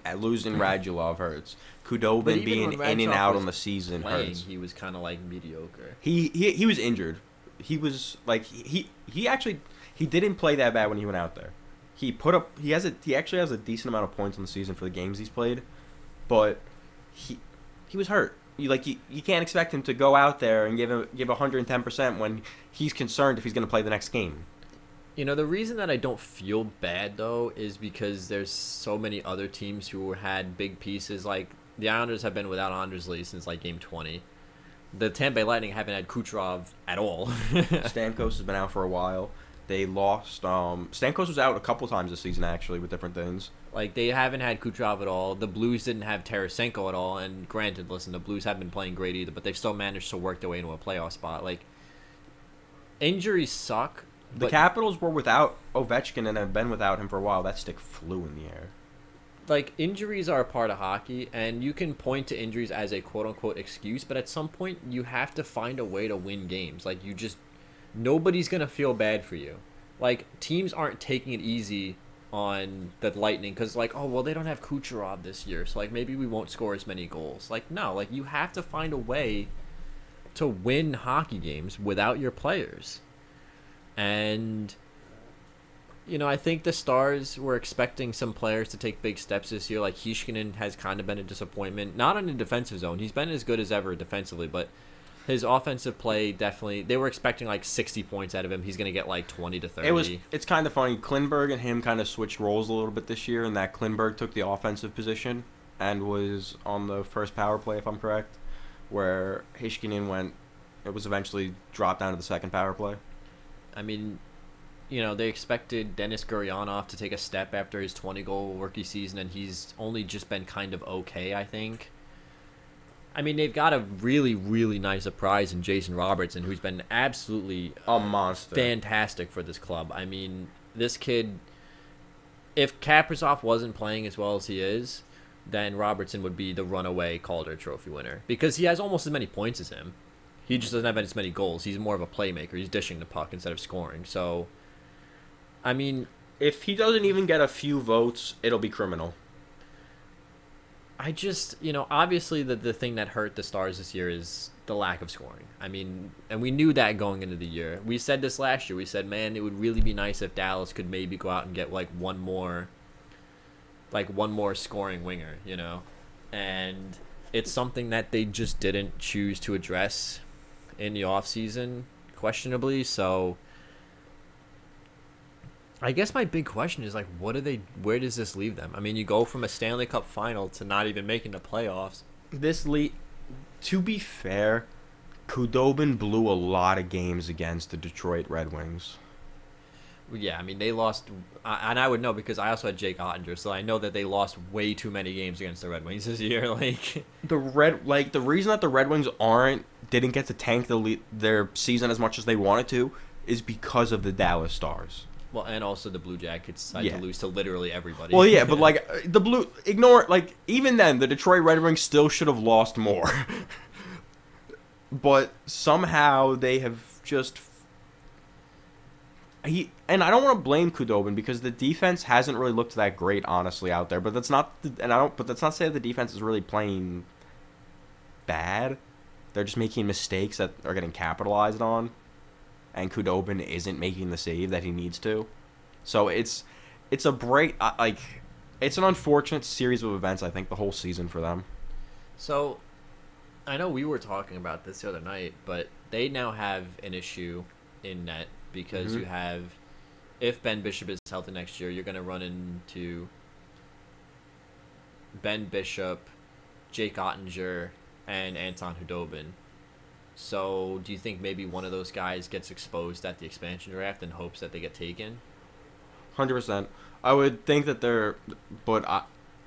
Uh, Losing Radulov hurts. Khudobin being in and out on the season Playing, hurts. he was kind of like mediocre. He, he he was injured. He was like he he actually he didn't play that bad when he went out there. He put up he has a he actually has a decent amount of points on the season for the games he's played, but he he was hurt. You like you, you can't expect him to go out there and give him give 110% when he's concerned if he's going to play the next game. You know, the reason that I don't feel bad though is because there's so many other teams who had big pieces. Like the Islanders have been without Anders Lee since like game 20. The Tampa Bay Lightning haven't had Kucherov at all. Stamkos has been out for a while. They lost um Stamkos was out a couple times this season actually with different things. Like they haven't had Kucherov at all. The Blues didn't have Tarasenko at all. And granted, listen, the Blues haven't been playing great either, but they've still managed to work their way into a playoff spot. Like injuries suck. The but Capitals were without Ovechkin and have been without him for a while. That stick flew in the air. like injuries are a part of hockey, and you can point to injuries as a quote unquote excuse, but at some point you have to find a way to win games. Like you just nobody's gonna feel bad for you. Like teams aren't taking it easy on the Lightning because like oh well they don't have Kucherov this year, so like maybe we won't score as many goals. Like no, like you have to find a way to win hockey games without your players, and you know, I think the Stars were expecting some players to take big steps this year. Like Heiskanen has kind of been a disappointment. Not in the defensive zone. He's been as good as ever defensively, but his offensive play definitely. They were expecting like 60 points out of him. He's going to get like 20 to 30. It was. It's kind of funny. Klingberg and him kind of switched roles a little bit this year, and that Klingberg took the offensive position and was on the first power play, if I'm correct, where Heiskanen went. It was eventually dropped down to the second power play. I mean, you know, they expected Denis Gurianov to take a step after his 20 goal rookie season, and he's only just been kind of okay, I think. I mean, they've got a really, really nice surprise in Jason Robertson, who's been absolutely A monster. fantastic for this club. I mean, this kid, if Kaprizov wasn't playing as well as he is, then Robertson would be the runaway Calder Trophy winner because he has almost as many points as him. He just doesn't have as many goals. He's more of a playmaker. He's dishing the puck instead of scoring. So, I mean, If he doesn't even get a few votes, it'll be criminal. I just, you know, obviously the the thing that hurt the Stars this year is the lack of scoring. I mean, and we knew that going into the year. We said this last year. We said, man, it would really be nice if Dallas could maybe go out and get like one more like one more scoring winger, you know. And it's something that they just didn't choose to address in the offseason, questionably. So I guess my big question is like, what do they? Where does this leave them? I mean, you go from a Stanley Cup final to not even making the playoffs. This lead. To be fair, Khudobin blew a lot of games against the Detroit Red Wings. Yeah, I mean they lost, and I would know because I also had Jake Oettinger, so I know that they lost way too many games against the Red Wings this year. Like, The red like the reason that the Red Wings aren't didn't get to tank the le- their season as much as they wanted to is because of the Dallas Stars. well, and also the Blue Jackets decided Yeah. to lose to literally everybody. Well, yeah, but like the blue ignore like even then the Detroit Red Wings still should have lost more. but somehow they have just he and I don't want to blame Khudobin because the defense hasn't really looked that great honestly out there, but that's not and I don't but that's not to say that the defense is really playing bad. They're just making mistakes that are getting capitalized on. And Khudobin isn't making the save that he needs to. So it's it's a break like it's an unfortunate series of events I think the whole season for them. So, I know we were talking about this the other night, but they now have an issue in net because Mhm. you have, if Ben Bishop is healthy next year, you're gonna run into Ben Bishop, Jake Oettinger, and Anton Khudobin. So, do you think maybe one of those guys gets exposed at the expansion draft in hopes that they get taken? Hundred percent. I would think that they're, but I,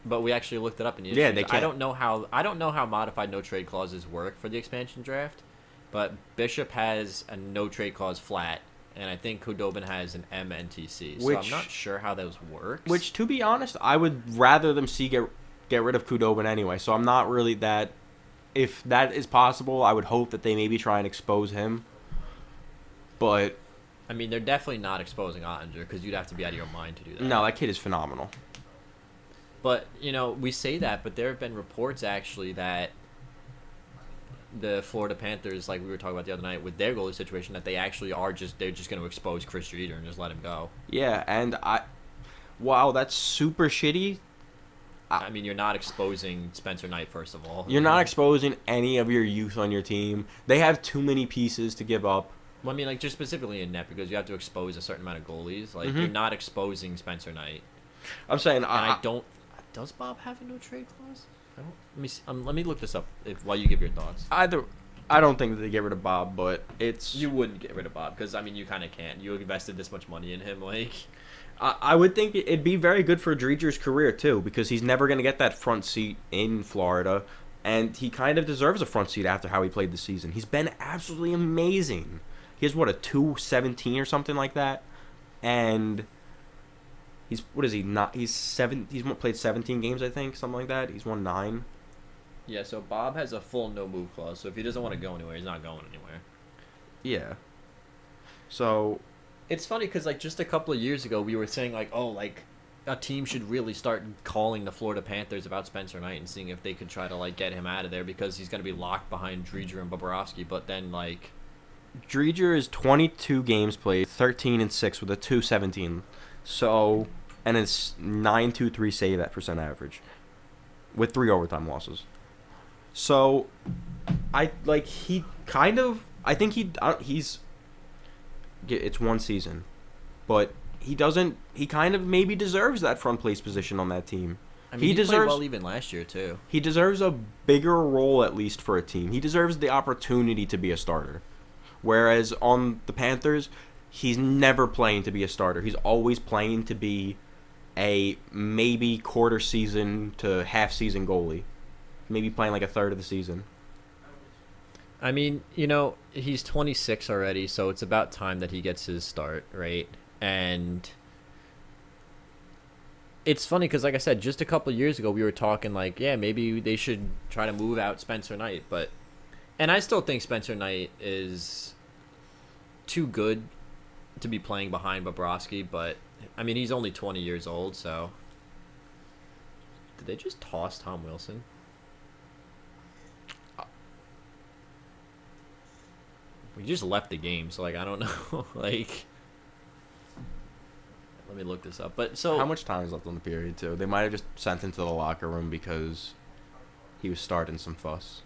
But we actually looked it up in the Yeah, they I can't- I don't know how I don't know how modified no trade clauses work for the expansion draft, but Bishop has a no trade clause flat, and I think Khudobin has an MNTC. So I'm not sure how those work. which to be honest, I would rather them see get get rid of Khudobin anyway. So I'm not really that. If that is possible, I would hope that they maybe try and expose him. But I mean, they're definitely not exposing Oettinger because you'd have to be out of your mind to do that. no, that kid is phenomenal. But you know, we say that, but there have been reports actually that the Florida Panthers, like we were talking about the other night, with their goalie situation, that they actually are just they're just going to expose Chris Driedger and just let him go. Yeah, and I, wow, that's super shitty. I mean, you're not exposing Spencer Knight first of all. You're not exposing any of your youth on your team. They have too many pieces to give up. Well, I mean, like just specifically in net because you have to expose a certain amount of goalies. Like Mhm. you're not exposing Spencer Knight, I'm saying and I, I, don't. Does Bob have a no trade clause? I don't. Let me see, um, let me look this up if, while you give your thoughts. either. I don't think that they get rid of Bob, but it's You wouldn't get rid of Bob because I mean you kind of can't. You invested this much money in him, like. I, I would think it'd be very good for Driedger's career too, because he's never going to get that front seat in Florida, and he kind of deserves a front seat after how he played the season. He's been absolutely amazing. He has what a two seventeen or something like that, and he's what is he not? He's seven. He's played seventeen games, I think, something like that. He's won nine. Yeah, so Bob has a full no move clause. So if he doesn't want to go anywhere, he's not going anywhere. Yeah. So It's funny because like just a couple of years ago, we were saying like, oh, like a team should really start calling the Florida Panthers about Spencer Knight and seeing if they could try to like get him out of there because he's gonna be locked behind Driedger and Bobrovsky. But then like, Driedger is 22 games played, 13 and 6 with a 217. So, and it's 923 save at percent average with three overtime losses. So, I like he kind of I think he he's it's one season. But he doesn't he kind of maybe deserves that front place position on that team. I mean, He he, deserves- well even last year too. He deserves a bigger role at least for a team. He deserves the opportunity to be a starter. Whereas on the Panthers, he's never playing to be a starter. He's always playing to be a maybe quarter season to half season goalie. Maybe playing like a third of the season. I mean, you know, he's 26 already, so it's about time that he gets his start, right? And it's funny because, like I said, just a couple years ago, we were talking like, yeah, maybe they should try to move out Spencer Knight, but and I still think Spencer Knight is too good to be playing behind Bobrovsky, but I mean, he's only 20 years old, so did they just toss Tom Wilson? We just left the game, so like I don't know, like. Let me look this up. But so How much time is left on the period too? They might have just sent him to the locker room because he was starting some fuss.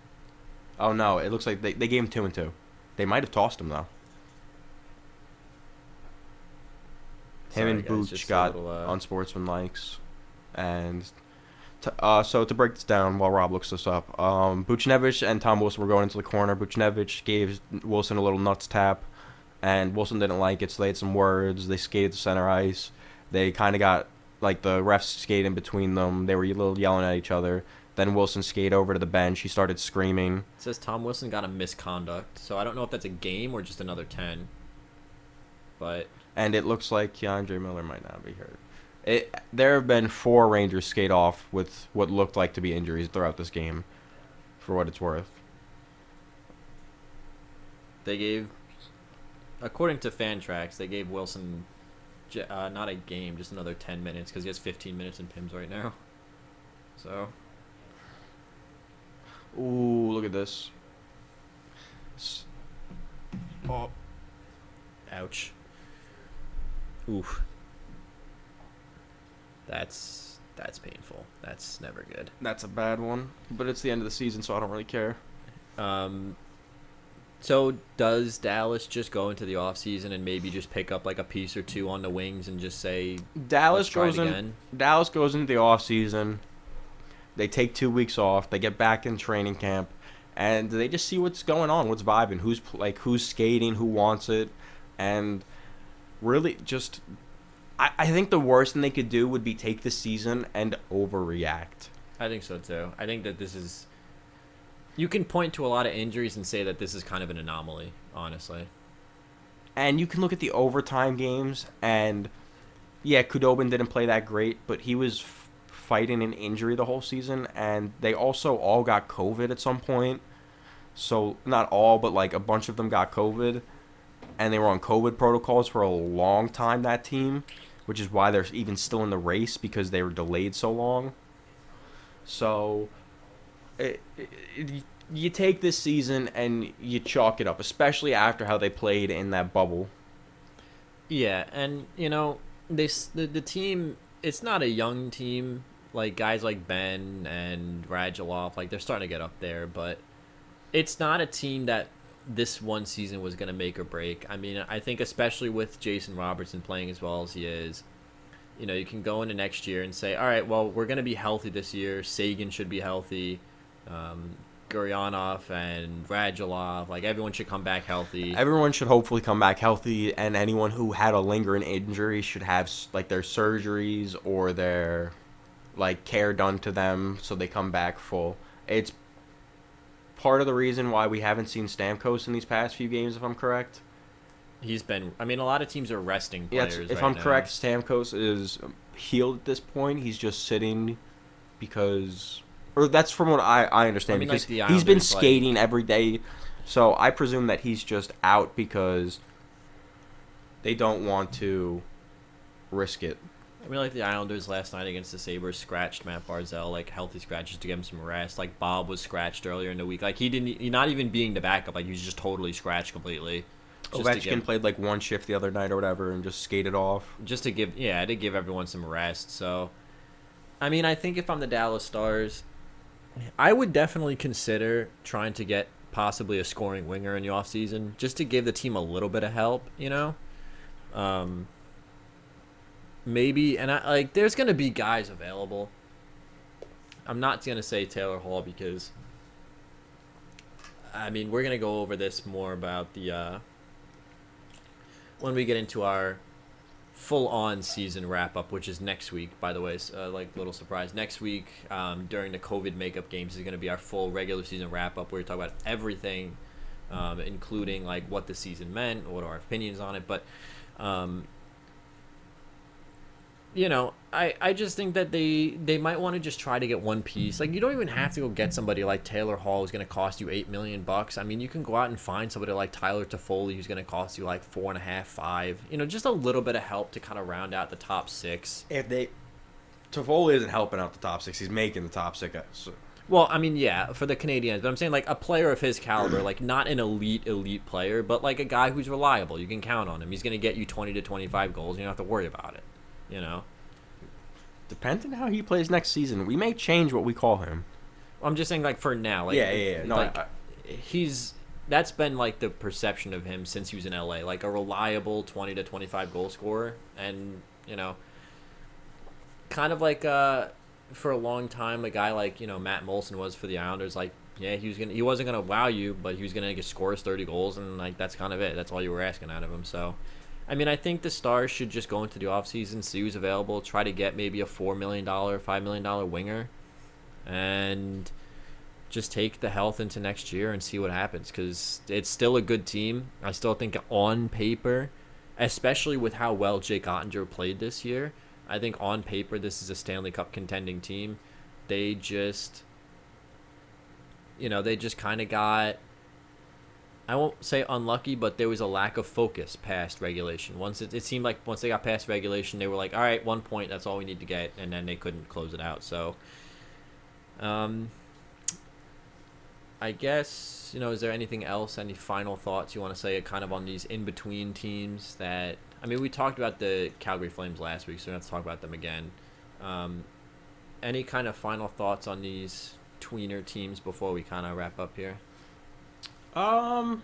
Oh no, it looks like they, they gave him two and two. They might have tossed him though. Him Sorry, and Booch got little, uh, unsportsmanlikes, and t- uh, so to break this down while Rob looks this up, um, Buchnevich and Tom Wilson were going into the corner. Buchnevich gave Wilson a little nuts tap, and Wilson didn't like it, so they had some words. They skated to center ice. They kind of got like the refs skated in between them. They were a little yelling at each other. Then Wilson skated over to the bench. He started screaming. It says Tom Wilson got a misconduct, so I don't know if that's a game or just another ten. But and it looks like K'Andre Miller might not be hurt. It, there have been four Rangers skate off with what looked like to be injuries throughout this game, for what it's worth. they gave, according to Fantrax, they gave Wilson, uh, not a game, just another ten minutes because he has fifteen minutes in Pims right now. So Ooh, look at this. S- Oh. Ouch. Oof. That's that's painful. That's never good. That's a bad one, but it's the end of the season, so I don't really care. Um, So does Dallas just go into the offseason and maybe just pick up like a piece or two on the wings and just say Dallas Let's try it goes in. Dallas goes into the off season. They take two weeks off. They get back in training camp, and they just see what's going on, what's vibing, who's like who's skating, who wants it, and really just. I, I think the worst thing they could do would be take the season and overreact. I think so too. I think that this is. You can point to a lot of injuries and say that this is kind of an anomaly, honestly. And you can look at the overtime games, and yeah, Khudobin didn't play that great, but he was f- fighting an injury the whole season, and they also all got COVID at some point. So not all, but like a bunch of them got COVID, and they were on COVID protocols for a long time. That team, which is why they're even still in the race because they were delayed so long. So, it, it, you take this season and you chalk it up, especially after how they played in that bubble. Yeah, and you know, this the, the team. It's not a young team. Like guys like Benn and Radulov, like they're starting to get up there, but it's not a team that this one season was going to make or break. I mean, I think especially with Jason Robertson playing as well as he is, you know, you can go into next year and say, all right, well, we're going to be healthy this year. Seguin should be healthy. Um, Gurianov and Radulov, like everyone should come back healthy. Everyone should hopefully come back healthy, and anyone who had a lingering injury should have like their surgeries or their like care done to them so they come back full. It's part of the reason why we haven't seen Stamkos in these past few games, if I'm correct. He's been. I mean, a lot of teams are resting players. it's- if right I'm now. correct, Stamkos is healed at this point. He's just sitting because, or that's from what I, I understand I mean, because the he's been Islanders, like- skating every day. So I presume that he's just out because they don't want to risk it. I mean, like the Islanders last night against the Sabres scratched Mat Barzal, like healthy scratches to give him some rest. Like Bob was scratched earlier in the week. Like he didn't, he not even being the backup. Like he was just totally scratched completely. Ovechkin give, played like one shift the other night or whatever and just skated off. just to give, yeah, to give everyone some rest. So, I mean, I think if I'm the Dallas Stars, I would definitely consider trying to get possibly a scoring winger in the offseason just to give the team a little bit of help, you know? Um, maybe, and I like, there's to be guys available. I'm not to say Taylor Hall because, I mean, we're to go over this more about the, uh, when we get into our full on season wrap up, which is next week, by the way. Uh, like little surprise, next week um, during the COVID makeup games is going to be our full regular season wrap up, where we talk about everything, um, including like what the season meant, what our opinions on it. But, um, you know, I, I just think that they they might want to just try to get one piece. Like you don't even have to go get somebody like Taylor Hall who's going to cost you eight million bucks. I mean, you can go out and find somebody like Tyler Toffoli who's going to cost you like four and a half, five. You know, just a little bit of help to kind of round out the top six. If they. Toffoli isn't helping out the top six. He's making the top six. Uh, so Well, I mean, yeah, for the Canadiens, but I'm saying like a player of his caliber, like not an elite elite player, but like a guy who's reliable. You can count on him. He's going to get you 20 to 25 goals. You don't have to worry about it. You know. depending how he plays next season, we may change what we call him. I'm just saying, like for now, like yeah, yeah, yeah. No, like I- he's that's been like the perception of him since he was in LA, like a reliable 20 to 25 goal scorer, and you know, kind of like uh for a long time, a guy like you know Matt Moulson was for the Islanders, like. Yeah, he was gonna. He wasn't gonna wow you, but he was gonna get score us thirty goals, and like that's kind of it. That's all you were asking out of him. So, I mean, I think the Stars should just go into the offseason, see who's available, try to get maybe a four million dollar, five million dollar winger, and just take the health into next year and see what happens because it's still a good team. I still think on paper, especially with how well Jake Ottinger played this year, I think on paper this is a Stanley Cup contending team. They just, you know, they just kind of got. I won't say unlucky, but there was a lack of focus past regulation. Once it, it seemed like once they got past regulation, they were like, all right, one point, that's all we need to get, and then they couldn't close it out. So, um, I guess you know, is there anything else? Any final thoughts you want to say, kind of on these in between teams that I mean, we talked about the Calgary Flames last week, so we have to talk about them again. Um, any kind of final thoughts on these tweener teams before we kind of wrap up here? Um,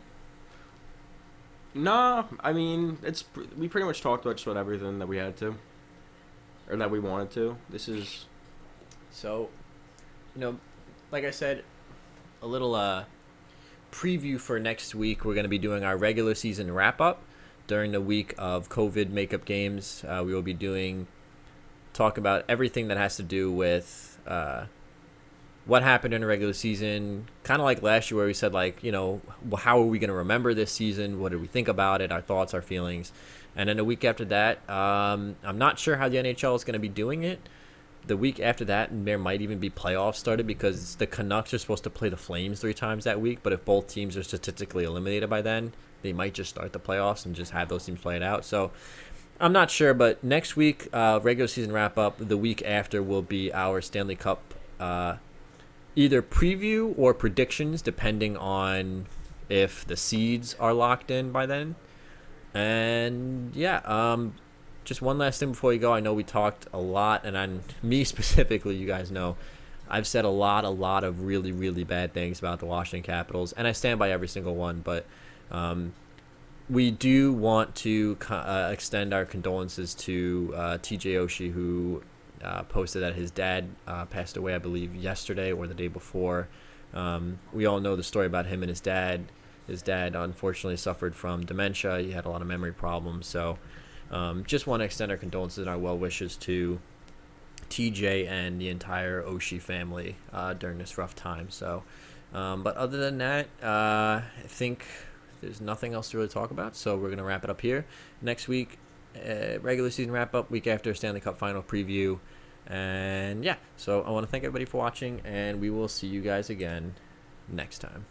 Nah, I mean it's we pretty much talked about just about everything that we had to, or that we wanted to. This is So, you know, like I said, a little uh, preview for next week. We're going to be doing our regular season wrap up during the week of COVID makeup games. Uh, we will be doing talk about everything that has to do with uh, what happened in the regular season. Kind of like last year, where we said like, you know, how are we going to remember this season? What did we think about it? Our thoughts, our feelings. And then the week after that, um, I'm not sure how the NHL is going to be doing it the week after that, there might even be playoffs started because the Canucks are supposed to play the Flames three times that week. But if both teams are statistically eliminated by then, they might just start the playoffs and just have those teams play it out. So I'm not sure, but next week, uh, regular season wrap up. The week after will be our Stanley Cup uh, either preview or predictions, depending on if the seeds are locked in by then. And yeah, um, just one last thing before you go. I know we talked a lot, and on me specifically, you guys know, I've said a lot, a lot of really, really bad things about the Washington Capitals, and I stand by every single one. But um, we do want to uh, extend our condolences to uh, TJ Oshie, who uh, posted that his dad uh, passed away, I believe, yesterday or the day before. Um, we all know the story about him and his dad. His dad unfortunately suffered from dementia. He had a lot of memory problems. So, um, just want to extend our condolences and our well wishes to TJ and the entire Oshie family uh, during this rough time. So, um, but other than that, uh, I think there's nothing else to really talk about. So we're gonna wrap it up here. Next week, uh, regular season wrap up. Week after Stanley Cup final preview. And yeah, so I want to thank everybody for watching, and we will see you guys again next time.